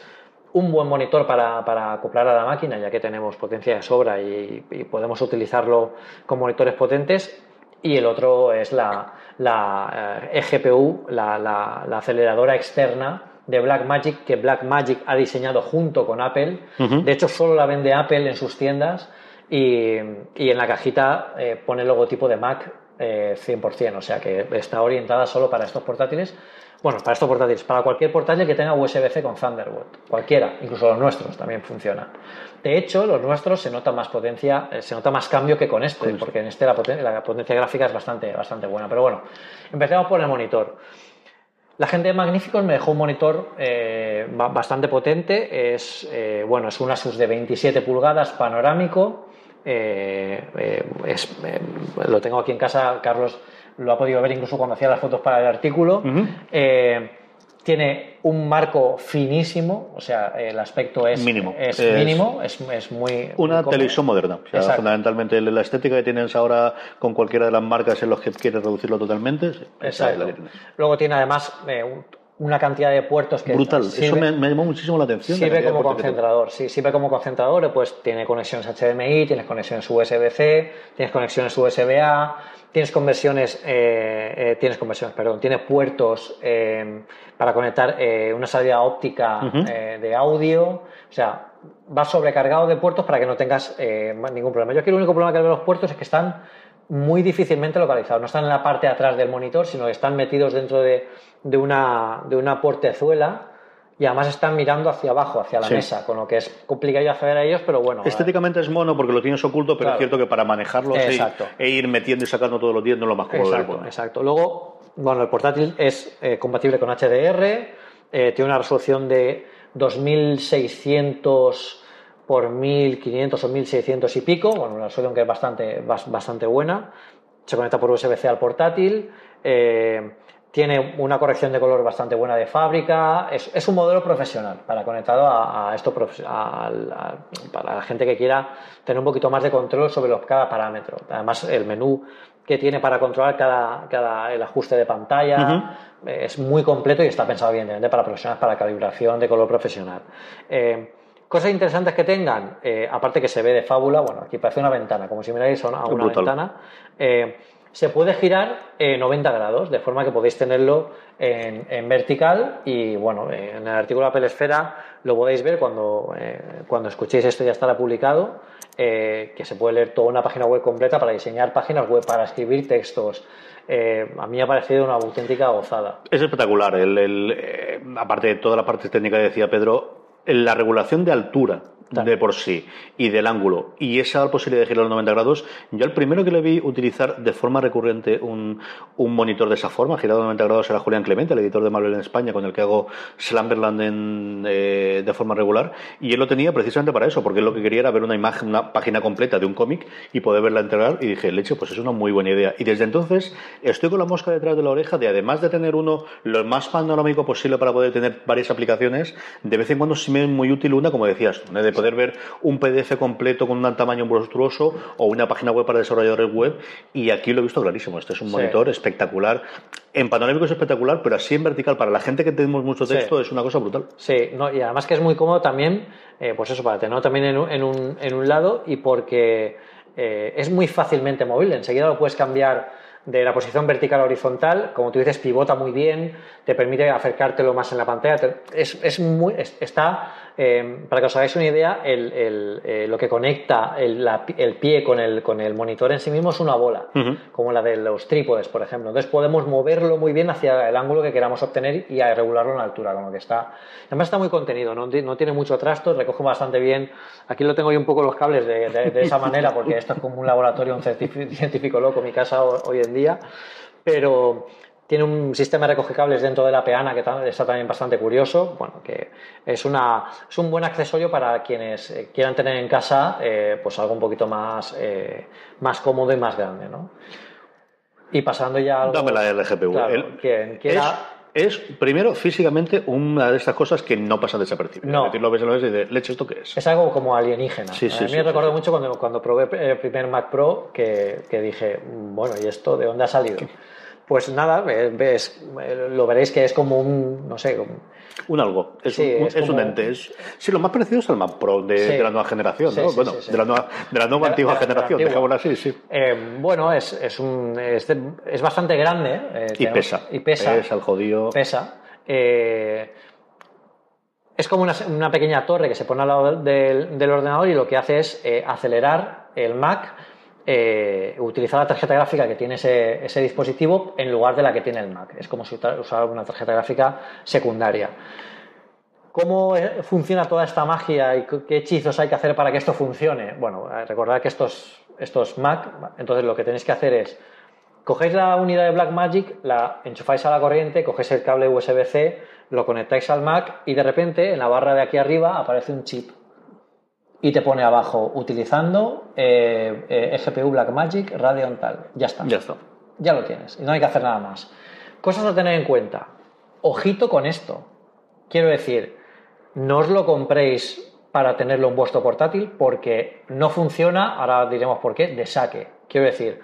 un buen monitor para, para acoplar a la máquina, ya que tenemos potencia de sobra y, y podemos utilizarlo con monitores potentes. Y el otro es la, la eh, eGPU, la, la- la aceleradora externa de Blackmagic, que Blackmagic ha diseñado junto con Apple. De hecho, solo la vende Apple en sus tiendas y, y en la cajita eh, pone el logotipo de Mac eh, 100%, o sea que está orientada solo para estos portátiles. Bueno, para estos portátiles, para cualquier portátil que tenga USB-C con Thunderbolt, cualquiera, incluso los nuestros también funcionan. De hecho, los nuestros se nota más potencia, eh, se nota más cambio que con este, porque en este la, poten- la potencia gráfica es bastante, bastante buena. Pero bueno, empecemos por el monitor. La gente de Magníficos me dejó un monitor eh, ba- bastante potente. Es, eh, bueno, es un Asus de 27 pulgadas panorámico. Eh, es, lo tengo aquí en casa. Carlos lo ha podido ver incluso cuando hacía las fotos para el artículo. Tiene un marco finísimo, o sea, el aspecto es Mínimo. Es, Es mínimo, es, es muy. Una muy televisión moderna. O sea, Exacto. fundamentalmente la estética que tienes ahora con cualquiera de las marcas en los que quieres reducirlo totalmente. es Exacto. la que tienes. Luego tiene además eh, un- una cantidad de puertos que Brutal. sirve- Eso me, me llamó muchísimo la atención. Sirve como concentrador, sí, sirve como concentrador, pues tiene conexiones HDMI, tienes conexiones USB-C, tienes conexiones USB-A, tienes conversiones, eh, eh, tienes conversiones, perdón, tienes puertos eh, para conectar una salida óptica de audio, o sea, va sobrecargado de puertos para que no tengas ningún problema. Yo aquí el único problema que veo los puertos es que están muy difícilmente localizados, no están en la parte de atrás del monitor, sino que están metidos dentro de, de una, de una portezuela y además están mirando hacia abajo, hacia la Sí. mesa, con lo que es complicado acceder a ellos, pero bueno. Estéticamente es mono porque lo tienes oculto, pero Claro. es cierto que para manejarlo sí, e ir metiendo y sacando todos los días no es lo más cómodo Exacto, exacto. Luego, bueno, el portátil es eh, compatible con HDR, eh, tiene una resolución de 2600 por 1500 o 1600 y pico, bueno, una resolución que es bastante, bas- bastante buena. Se conecta por USB-C al portátil. eh, tiene una corrección de color bastante buena de fábrica. Es, es un modelo profesional para conectado a, a esto al- al- para la gente que quiera tener un poquito más de control sobre los, cada parámetro. Además, el menú que tiene para controlar cada, cada el ajuste de pantalla eh, es muy completo y está pensado evidentemente para profesionales, para calibración de color profesional. Eh, Cosas interesantes que tengan, eh, aparte que se ve de fábula, bueno, aquí parece una ventana, como si miráis a una, a una ventana. eh, se puede girar eh, 90 grados, de forma que podéis tenerlo en, vertical y bueno, en el artículo de Apple Esfera lo podéis ver cuando, eh, cuando escuchéis esto ya estará publicado, eh, que se puede leer toda una página web completa para diseñar páginas web, para escribir textos. Eh, a mí me ha parecido una auténtica gozada. Es espectacular. El, aparte de toda la parte técnica que decía Pedro, la regulación de altura de por sí y del ángulo y esa posibilidad de girar los 90 grados, yo el primero que le vi utilizar de forma recurrente un, un monitor de esa forma, girado 90 grados, era Julián Clemente, el editor de Marvel en España, con el que hago Slumberland en, eh, de forma regular, y él lo tenía precisamente para eso, porque él lo que quería era ver una imagen, una página completa de un cómic y poder verla integral, y dije, leche, pues es una muy buena idea. Y desde entonces estoy con la mosca detrás de la oreja de, además de tener uno lo más panorámico posible para poder tener varias aplicaciones, de vez en cuando sí me es muy útil una, como decías, tú, ¿no? de poder ver un PDF completo con un tamaño monstruoso o una página web para desarrolladores web, y aquí lo he visto clarísimo. Este es un Sí. monitor espectacular. En panorámico es espectacular, pero así en vertical, para la gente que tenemos mucho Sí. texto, es una cosa brutal. Sí, no, y además que es muy cómodo también, eh, pues eso, para tenerlo también en un, en un, en un lado y porque eh, es muy fácilmente movible. Enseguida lo puedes cambiar de la posición vertical a horizontal, como tú dices, pivota muy bien, te permite acercártelo más en la pantalla. Es, es muy, está, eh, para que os hagáis una idea, el, el, eh, lo que conecta el, la, el, pie con el, con el monitor en sí mismo es una bola, uh -huh. como la de los trípodes, por ejemplo. Entonces podemos moverlo muy bien hacia el ángulo que queramos obtener y a regularlo en la altura, con lo que está. Además está muy contenido, no, no tiene mucho trasto, recoge bastante bien. Aquí lo tengo yo un poco los cables de, de, de esa manera, porque esto es como un laboratorio, un científico loco, mi casa hoy en día. Pero tiene un sistema de recoge cables dentro de la peana que está también bastante curioso. Bueno, que es, una, es un buen accesorio para quienes eh, quieran tener en casa eh, pues algo un poquito más, eh, más cómodo y más grande. ¿no? Y pasando ya algo, Dame la LGPU. Claro, El- quien quiera. es, es, primero, físicamente, una de estas cosas que no pasa desapercibida. No. Lo ves, lo ves y dices, leche, ¿esto qué es? Es algo como alienígena. Sí, sí, a mí sí, me recuerdo mucho cuando, cuando probé el primer Mac Pro que, que dije, "Mm, bueno, ¿y esto de dónde ha salido? Pues nada, ves, lo veréis que es como un, no sé, como- Un algo. Es, Sí, un, es es un ente. Es, sí, lo más parecido es al Mac Pro de, Sí. de la nueva generación, ¿no? bueno, de la nueva, de la nueva De antigua de la- generación, antigua. dejémoslo así, sí. Eh, bueno, es, es, un, es, es bastante grande. eh, Y tenemos- pesa. Y pesa. Pesa el jodido. Pesa. Eh, es como una, una pequeña torre que se pone al lado del, del ordenador y lo que hace es acelerar el Mac, eh, utilizar la tarjeta gráfica que tiene ese, ese dispositivo en lugar de la que tiene el Mac. Es como si usara una tarjeta gráfica secundaria. ¿Cómo eh, funciona toda esta magia y qué hechizos hay que hacer para que esto funcione? Bueno, eh, recordad que estos, estos Mac, entonces lo que tenéis que hacer es cogéis la unidad de Blackmagic, la enchufáis a la corriente, cogéis el cable USB-C, lo conectáis al Mac y de repente en la barra de aquí arriba aparece un chip y te pone abajo utilizando eh, eh, GPU Blackmagic Radeon tal. Ya está Ya está. ya lo tienes y no hay que hacer nada más. Cosas a tener en cuenta. Ojito con esto. Quiero decir, no os lo compréis para tenerlo en vuestro portátil porque no funciona, ahora diremos por qué, de saque. Quiero decir,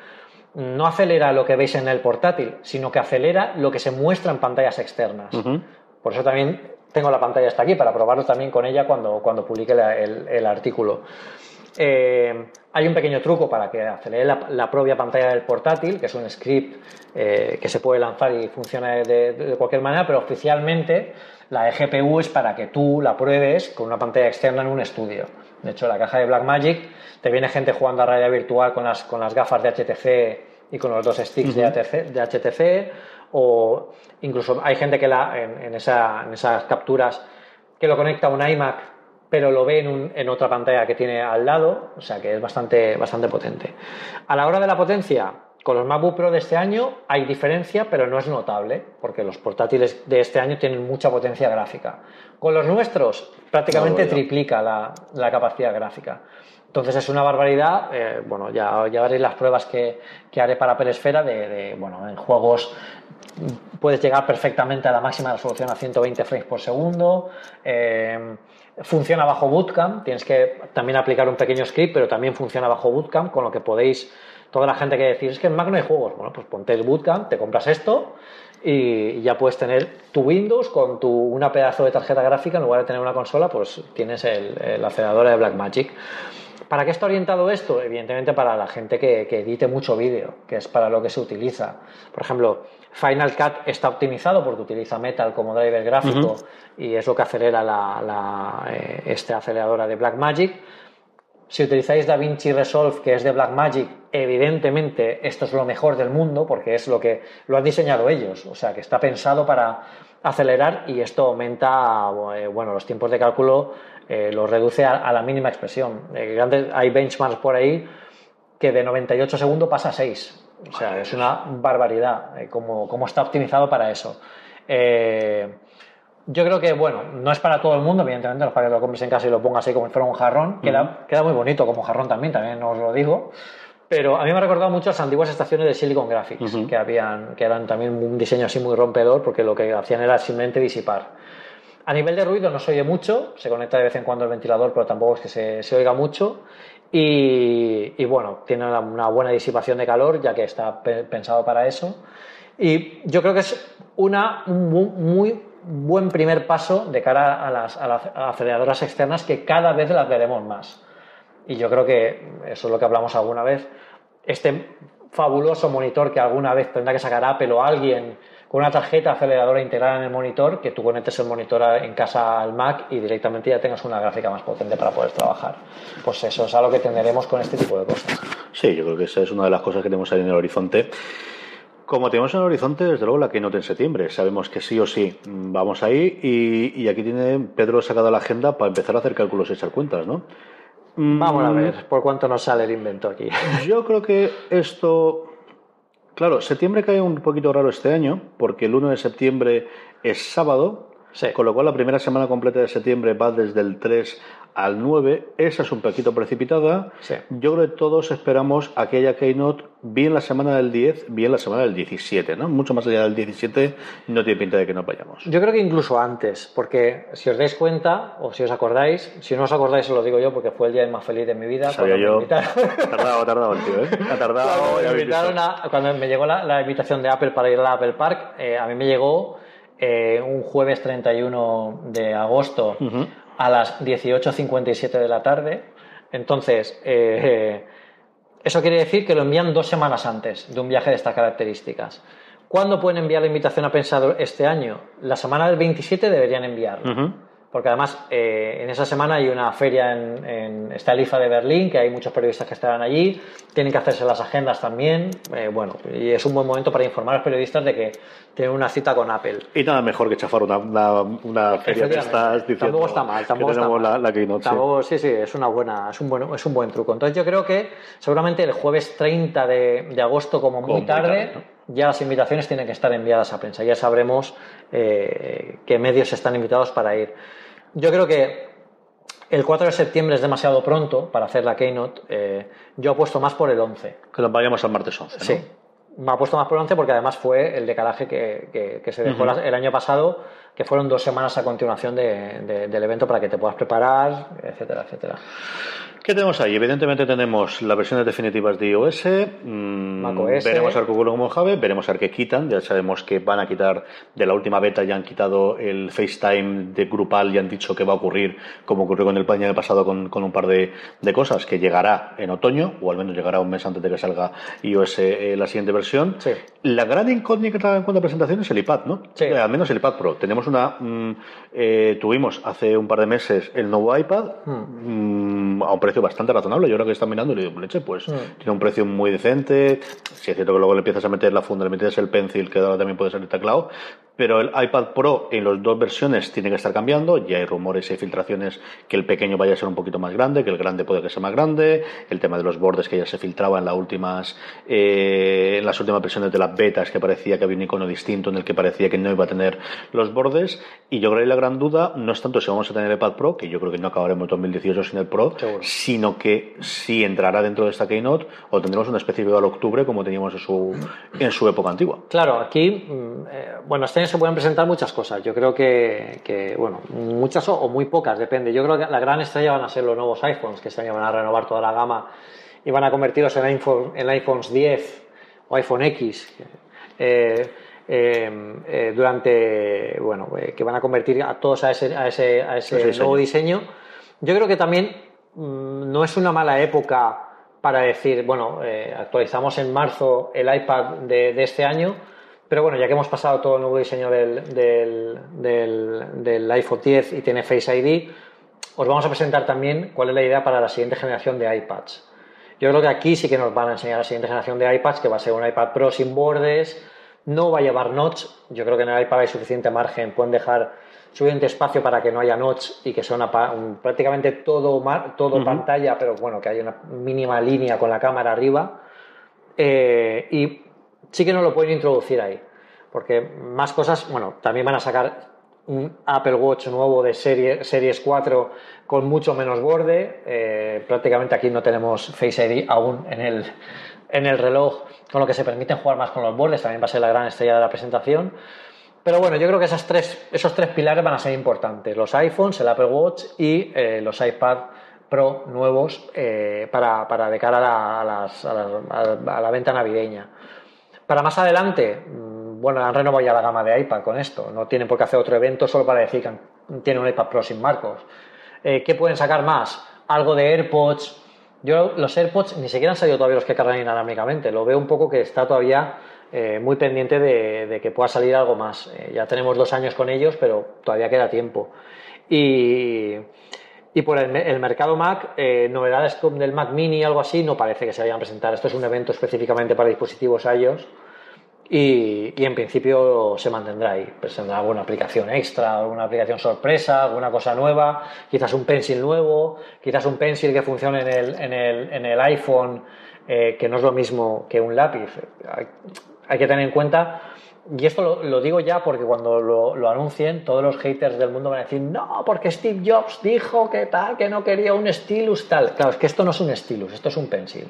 no acelera lo que veis en el portátil, sino que acelera lo que se muestra en pantallas externas. Por eso también tengo la pantalla hasta aquí, para probarlo también con ella cuando, cuando publique la- el, el artículo. Eh, hay un pequeño truco para que acelere la, la propia pantalla del portátil, que es un script eh, que se puede lanzar y funciona de, de- de cualquier manera, pero oficialmente la eGPU es para que tú la pruebes con una pantalla externa en un estudio. De hecho, la caja de Blackmagic te viene gente jugando a realidad virtual con las, con las gafas de HTC y con los dos sticks de, HTC, de HTC, o incluso hay gente que la, en, en esa- en esas capturas que lo conecta a un iMac, pero lo ve en, un- en otra pantalla que tiene al lado, o sea que es bastante, bastante potente. A la hora de la potencia, con los MacBook Pro de este año hay diferencia, pero no es notable, porque los portátiles de este año tienen mucha potencia gráfica. Con los nuestros, prácticamente No, triplica la, la capacidad gráfica. Entonces es una barbaridad. eh, bueno, ya, veréis las pruebas que, que haré para Peresfera de, de, bueno, en juegos puedes llegar perfectamente a la máxima resolución a 120 frames por segundo. eh, funciona bajo bootcamp, tienes que también aplicar un pequeño script, pero también funciona bajo bootcamp, con lo que podéis, toda la gente que decís, es que en Mac no hay juegos, bueno, pues ponte el bootcamp, te compras esto y ya puedes tener tu Windows con tu, una pedazo de tarjeta gráfica, en lugar de tener una consola, pues tienes el, el de Blackmagic. ¿Para qué está orientado esto? Evidentemente para la gente que, que edite mucho vídeo, que es para lo que se utiliza. Por ejemplo, Final Cut está optimizado porque utiliza Metal como driver gráfico y es lo que acelera la, la, eh, este aceleradora de Blackmagic. Si utilizáis DaVinci Resolve, que es de Blackmagic, evidentemente esto es lo mejor del mundo porque es lo que lo han diseñado ellos, o sea que está pensado para acelerar y esto aumenta eh, bueno, los tiempos de cálculo, eh, los reduce a, a la mínima expresión. Eh, grandes- hay benchmarks por ahí que de 98 segundos pasa a 6. O sea, es una barbaridad eh, cómo, cómo está optimizado para eso. Yo creo que, bueno, no es para todo el mundo, evidentemente, no es para que lo compres en casa y lo pongas ahí como si fuera un jarrón. Queda, queda muy bonito como jarrón también, también os lo digo. Pero a mí me ha recordado mucho las antiguas estaciones de Silicon Graphics, que, habían, que eran también un diseño así muy rompedor, porque lo que hacían era simplemente disipar. A nivel de ruido no se oye mucho, se conecta de vez en cuando el ventilador, pero tampoco es que se, se oiga mucho. Y, y bueno, tiene una, buena disipación de calor, ya que está pe- pensado para eso. Y yo creo que es una, un mu- muy buen primer paso de cara a las, a las aceleradoras externas que cada vez las veremos más. Y yo creo que eso es lo que hablamos alguna vez. Este fabuloso monitor que alguna vez tendrá que sacar Apple o alguien con una tarjeta aceleradora integrada en el monitor, que tú conectes el monitor en casa al Mac y directamente ya tengas una gráfica más potente para poder trabajar. Pues eso es algo que tendremos con este tipo de cosas. Sí, yo creo que esa es una de las cosas que tenemos ahí en el horizonte. Como tenemos en el horizonte, desde luego, la Keynote en septiembre. Sabemos que sí o sí vamos ahí y, y aquí tiene Pedro sacado la agenda para empezar a hacer cálculos y echar cuentas, ¿no? Vamos a ver por cuánto nos sale el invento aquí. Yo creo que esto. Claro, septiembre cae un poquito raro este año, porque el 1 de septiembre es sábado, con lo cual la primera semana completa de septiembre va desde el 3 al 9. Esa es un poquito precipitada. Yo creo que todos esperamos aquella Keynote bien la semana del 10, bien la semana del 17, ¿no? Mucho más allá del 17 no tiene pinta de que no vayamos. Yo creo que incluso antes, porque si os dais cuenta, o si os acordáis, si no os acordáis, os lo digo yo, porque fue el día más feliz de mi vida. Sabía yo. Me ha tardado, ha tardado el tío, ¿eh? Ha tardado. Cuando, me, llegó la, invitación de Apple para ir al Apple Park, eh, a mí me llegó eh, un jueves 31 de agosto a las 18.57 de la tarde. Entonces, eh, eso quiere decir que lo envían dos semanas antes de un viaje de estas características. ¿Cuándo pueden enviar la invitación a Pensador este año? La semana del 27 deberían enviarlo porque además eh, en esa semana hay una feria en, en IFA de Berlín, que hay muchos periodistas que estarán allí, tienen que hacerse las agendas también, eh, bueno, y es un buen momento para informar a los periodistas de que tienen una cita con Apple. Y nada mejor que chafar una, una, feria que estás diciendo. Tampoco está mal, tampoco está mal. La, la keynote, tampoco, sí. sí, es una buena, es un buen, es un buen truco. Entonces yo creo que seguramente el jueves 30 de, de agosto como muy tarde, ya las invitaciones tienen que estar enviadas a prensa, ya sabremos eh, qué medios están invitados para ir. Yo creo que el 4 de septiembre es demasiado pronto para hacer la Keynote. Eh, yo apuesto más por el 11. Que nos vayamos al martes 11. ¿no? Sí. Me apuesto más por el 11 porque además fue el decalaje que, que, se dejó el año pasado, que fueron dos semanas a continuación del evento para que te puedas preparar, etcétera, etcétera. ¿Qué tenemos ahí? Evidentemente tenemos las versiones definitivas de iOS, mmm, veremos a ver Google como Java, veremos a ver qué quitan, ya sabemos que van a quitar de la última beta, ya han quitado el FaceTime de grupal y han dicho que va a ocurrir como ocurrió con el año pasado con, con un par de, de, cosas, que llegará en otoño, o al menos llegará un mes antes de que salga iOS eh, la siguiente versión. Sí. La gran incógnita en cuanto a presentación es el iPad, ¿no? Sí. Eh, al menos el iPad Pro. Tenemos una, mm, eh, tuvimos hace un par de meses el nuevo iPad, hmm. mm, a un precio bastante razonable. Yo creo que está mirando y le digo, leche, pues Mm. tiene un precio muy decente. Si es cierto que luego le empiezas a meter la funda, le metes el pencil, que ahora también puede ser el teclado. Pero el iPad Pro en las dos versiones tiene que estar cambiando. Ya hay rumores y filtraciones que el pequeño vaya a ser un poquito más grande, que el grande puede que sea más grande. El tema de los bordes que ya se filtraba en las últimas, eh, en las últimas versiones de las betas, que parecía que había un icono distinto en el que parecía que no iba a tener los bordes. Y yo creo que la gran duda no es tanto si vamos a tener el iPad Pro, que yo creo que no acabaremos 2018 sin el Pro, Seguro. sino que si entrará dentro de esta Keynote o tendremos una especie de al octubre como teníamos en su, en su época antigua. Claro, aquí, eh, bueno, este año se pueden presentar muchas cosas. Yo creo que, que, bueno, muchas o, o, muy pocas, depende. Yo creo que la gran estrella van a ser los nuevos iPhones, que este año van a renovar toda la gama y van a convertirlos en, iPhone, en iPhones 10 o iPhone X. Eh, eh, eh, durante, bueno, que van a convertir a todos a ese, a ese, a ese, ese nuevo diseño. Yo creo que también mmm, no es una mala época para decir, bueno, actualizamos en marzo el iPad de, de, este año, pero bueno, ya que hemos pasado todo el nuevo diseño del, del, del, del, iPhone 10 y tiene Face ID, os vamos a presentar también cuál es la idea para la siguiente generación de iPads. Yo creo que aquí sí que nos van a enseñar la siguiente generación de iPads, que va a ser un iPad Pro sin bordes, no va a llevar notch, yo creo que en el iPad hay suficiente margen, pueden dejar suficiente espacio para que no haya notch y que sea una, un, prácticamente todo, todo uh -huh. pantalla, pero bueno, que haya una mínima línea con la cámara arriba. Eh, y sí que no lo pueden introducir ahí, porque más cosas, bueno, también van a sacar un Apple Watch nuevo de serie, Series 4 con mucho menos borde. Eh, prácticamente aquí no tenemos Face ID aún en el, en el reloj, con lo que se permiten jugar más con los bordes. También va a ser la gran estrella de la presentación. Pero bueno, yo creo que esas tres, esos tres pilares van a ser importantes: los iPhones, el Apple Watch y eh, los iPad Pro nuevos eh, para, para, de cara a la, venta navideña. Para más adelante, bueno, han renovado ya la gama de iPad con esto. No tienen por qué hacer otro evento solo para decir que tienen un iPad Pro sin marcos. Eh, ¿Qué pueden sacar más? Algo de AirPods. Yo los AirPods ni siquiera han salido todavía los que cargan inalámbricamente. Lo veo un poco que está todavía eh, muy pendiente de, que pueda salir algo más. Eh, ya tenemos dos años con ellos, pero todavía queda tiempo. Y, y por el, mercado Mac, eh, novedades del Mac Mini, algo así, no parece que se vayan a presentar. Esto es un evento específicamente para dispositivos iOS y, y, en principio se mantendrá ahí. Presentará alguna aplicación extra, alguna aplicación sorpresa, alguna cosa nueva, quizás un pencil nuevo, quizás un pencil que funcione en el, en el, en el iPhone, eh, que no es lo mismo que un lápiz. Hay, hay que tener en cuenta y esto lo, digo ya porque cuando lo, anuncien, todos los haters del mundo van a decir, no, porque Steve Jobs dijo que tal, que no quería un stylus tal. Claro, es que esto no es un stylus, esto es un pencil.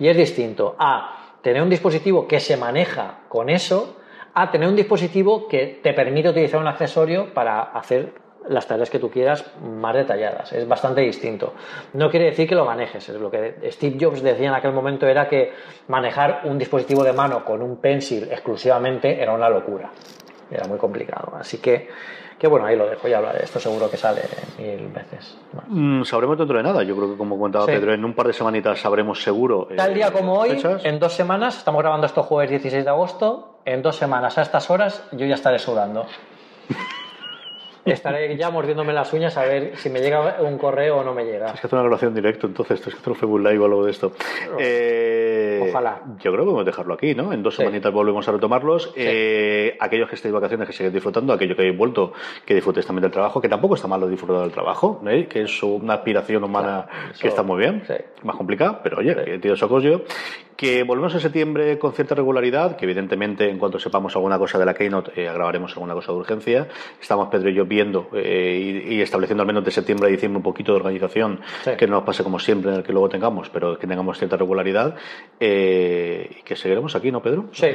Y es distinto a tener un dispositivo que se maneja con eso, a tener un dispositivo que te permite utilizar un accesorio para hacer las tareas que tú quieras más detalladas. Es bastante distinto. No quiere decir que lo manejes. Lo que Steve Jobs decía en aquel momento era que manejar un dispositivo de mano con un pencil exclusivamente era una locura. Era muy complicado. Así que, que bueno, ahí lo dejo, ya hablaré. Esto seguro que sale mil veces. Mm, sabremos dentro de nada. Yo creo que, como comentaba Pedro, en un par de semanitas sabremos seguro. Tal día eh, como hoy, en dos semanas, estamos grabando esto jueves 16 de agosto. En dos semanas a estas horas, yo ya estaré sudando. estaré ya mordiéndome las uñas a ver si me llega un correo o no me llega. Es que hace una grabación directo, entonces, es que hacer un Facebook Live o algo de esto. Eh, Ojalá. Yo creo que podemos dejarlo aquí, ¿no? En dos semanitas volvemos a retomarlos. Eh, aquellos que estéis de vacaciones, que siguen disfrutando, aquellos que habéis vuelto, que disfrutéis también del trabajo, que tampoco está malo disfrutar del trabajo, ¿eh? que es una aspiración humana que está muy bien, más complicada, pero oye, tío Socoyo, que volvemos en septiembre con cierta regularidad, que evidentemente en cuanto sepamos alguna cosa de la Keynote eh, grabaremos alguna cosa de urgencia. Estamos Pedro y yo viendo eh, y, estableciendo al menos de septiembre a diciembre un poquito de organización, que no nos pase como siempre, en el que luego tengamos, pero que tengamos cierta regularidad eh, y que seguiremos aquí, ¿no, Pedro? Sí.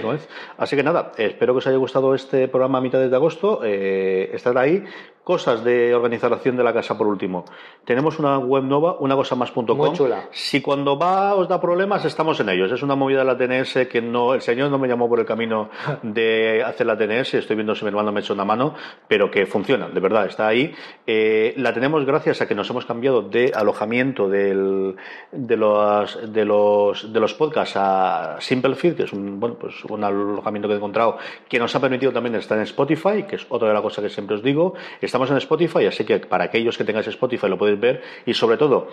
Así que nada, espero que os haya gustado este programa a mitad de agosto. estar ahí Cosas de organización de la casa por último. Tenemos una web nueva, una cosa más.com. Muy chula. Si cuando va os da problemas, estamos en ellos. Es una movida de la TNS que no, el señor no me llamó por el camino de hacer la TNS. Estoy viendo si mi hermano me echa una mano, pero que funciona, de verdad, está ahí. Eh, la tenemos gracias a que nos hemos cambiado de alojamiento del, de, los, de, los, de los podcasts a Simplefeed, que es un, bueno, pues un alojamiento que he encontrado que nos ha permitido también estar en Spotify, que es otra de las cosas que siempre os digo. Estamos en Spotify, así que para aquellos que tengáis Spotify lo podéis ver. Y sobre todo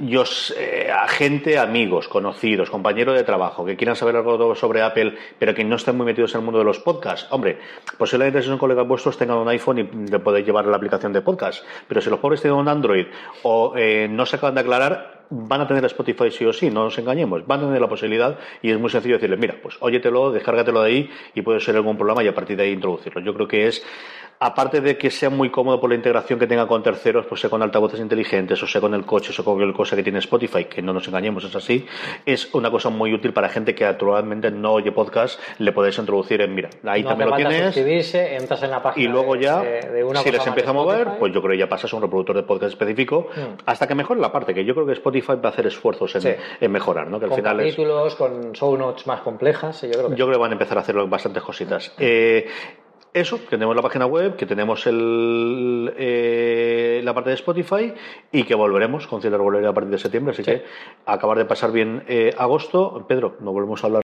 yo, eh, gente, amigos, conocidos, compañeros de trabajo que quieran saber algo sobre Apple, pero que no estén muy metidos en el mundo de los podcasts, hombre, posiblemente si son colegas vuestros tengan un iPhone y le podéis llevar la aplicación de podcast, pero si los pobres tienen un Android o eh, no se acaban de aclarar, van a tener Spotify sí o sí, no nos engañemos, van a tener la posibilidad y es muy sencillo decirles, mira, pues óyetelo, descárgatelo de ahí y puede ser algún problema y a partir de ahí introducirlo. Yo creo que es aparte de que sea muy cómodo por la integración que tenga con terceros, pues sea con altavoces inteligentes, o sea con el coche, o sea con cualquier cosa que tiene Spotify, que no nos engañemos, es así, es una cosa muy útil para gente que actualmente no oye podcast, le podéis introducir en, mira, ahí también lo tienes. entras en la página y luego ya, si les empieza a mover, pues yo creo que ya pasas a un reproductor de podcast específico, mm. hasta que mejore la parte, que yo creo que Spotify va a hacer esfuerzos en, mejorar, ¿no? Que con final capítulos, con show notes más complejas, yo creo que, yo creo que van a empezar a hacer bastantes cositas. Eh, eso, que tenemos la página web, que tenemos el, eh, la parte de Spotify y que volveremos con cierta regularidad a partir de septiembre. Así que acabar de pasar bien eh, agosto. Pedro, nos volvemos a hablar.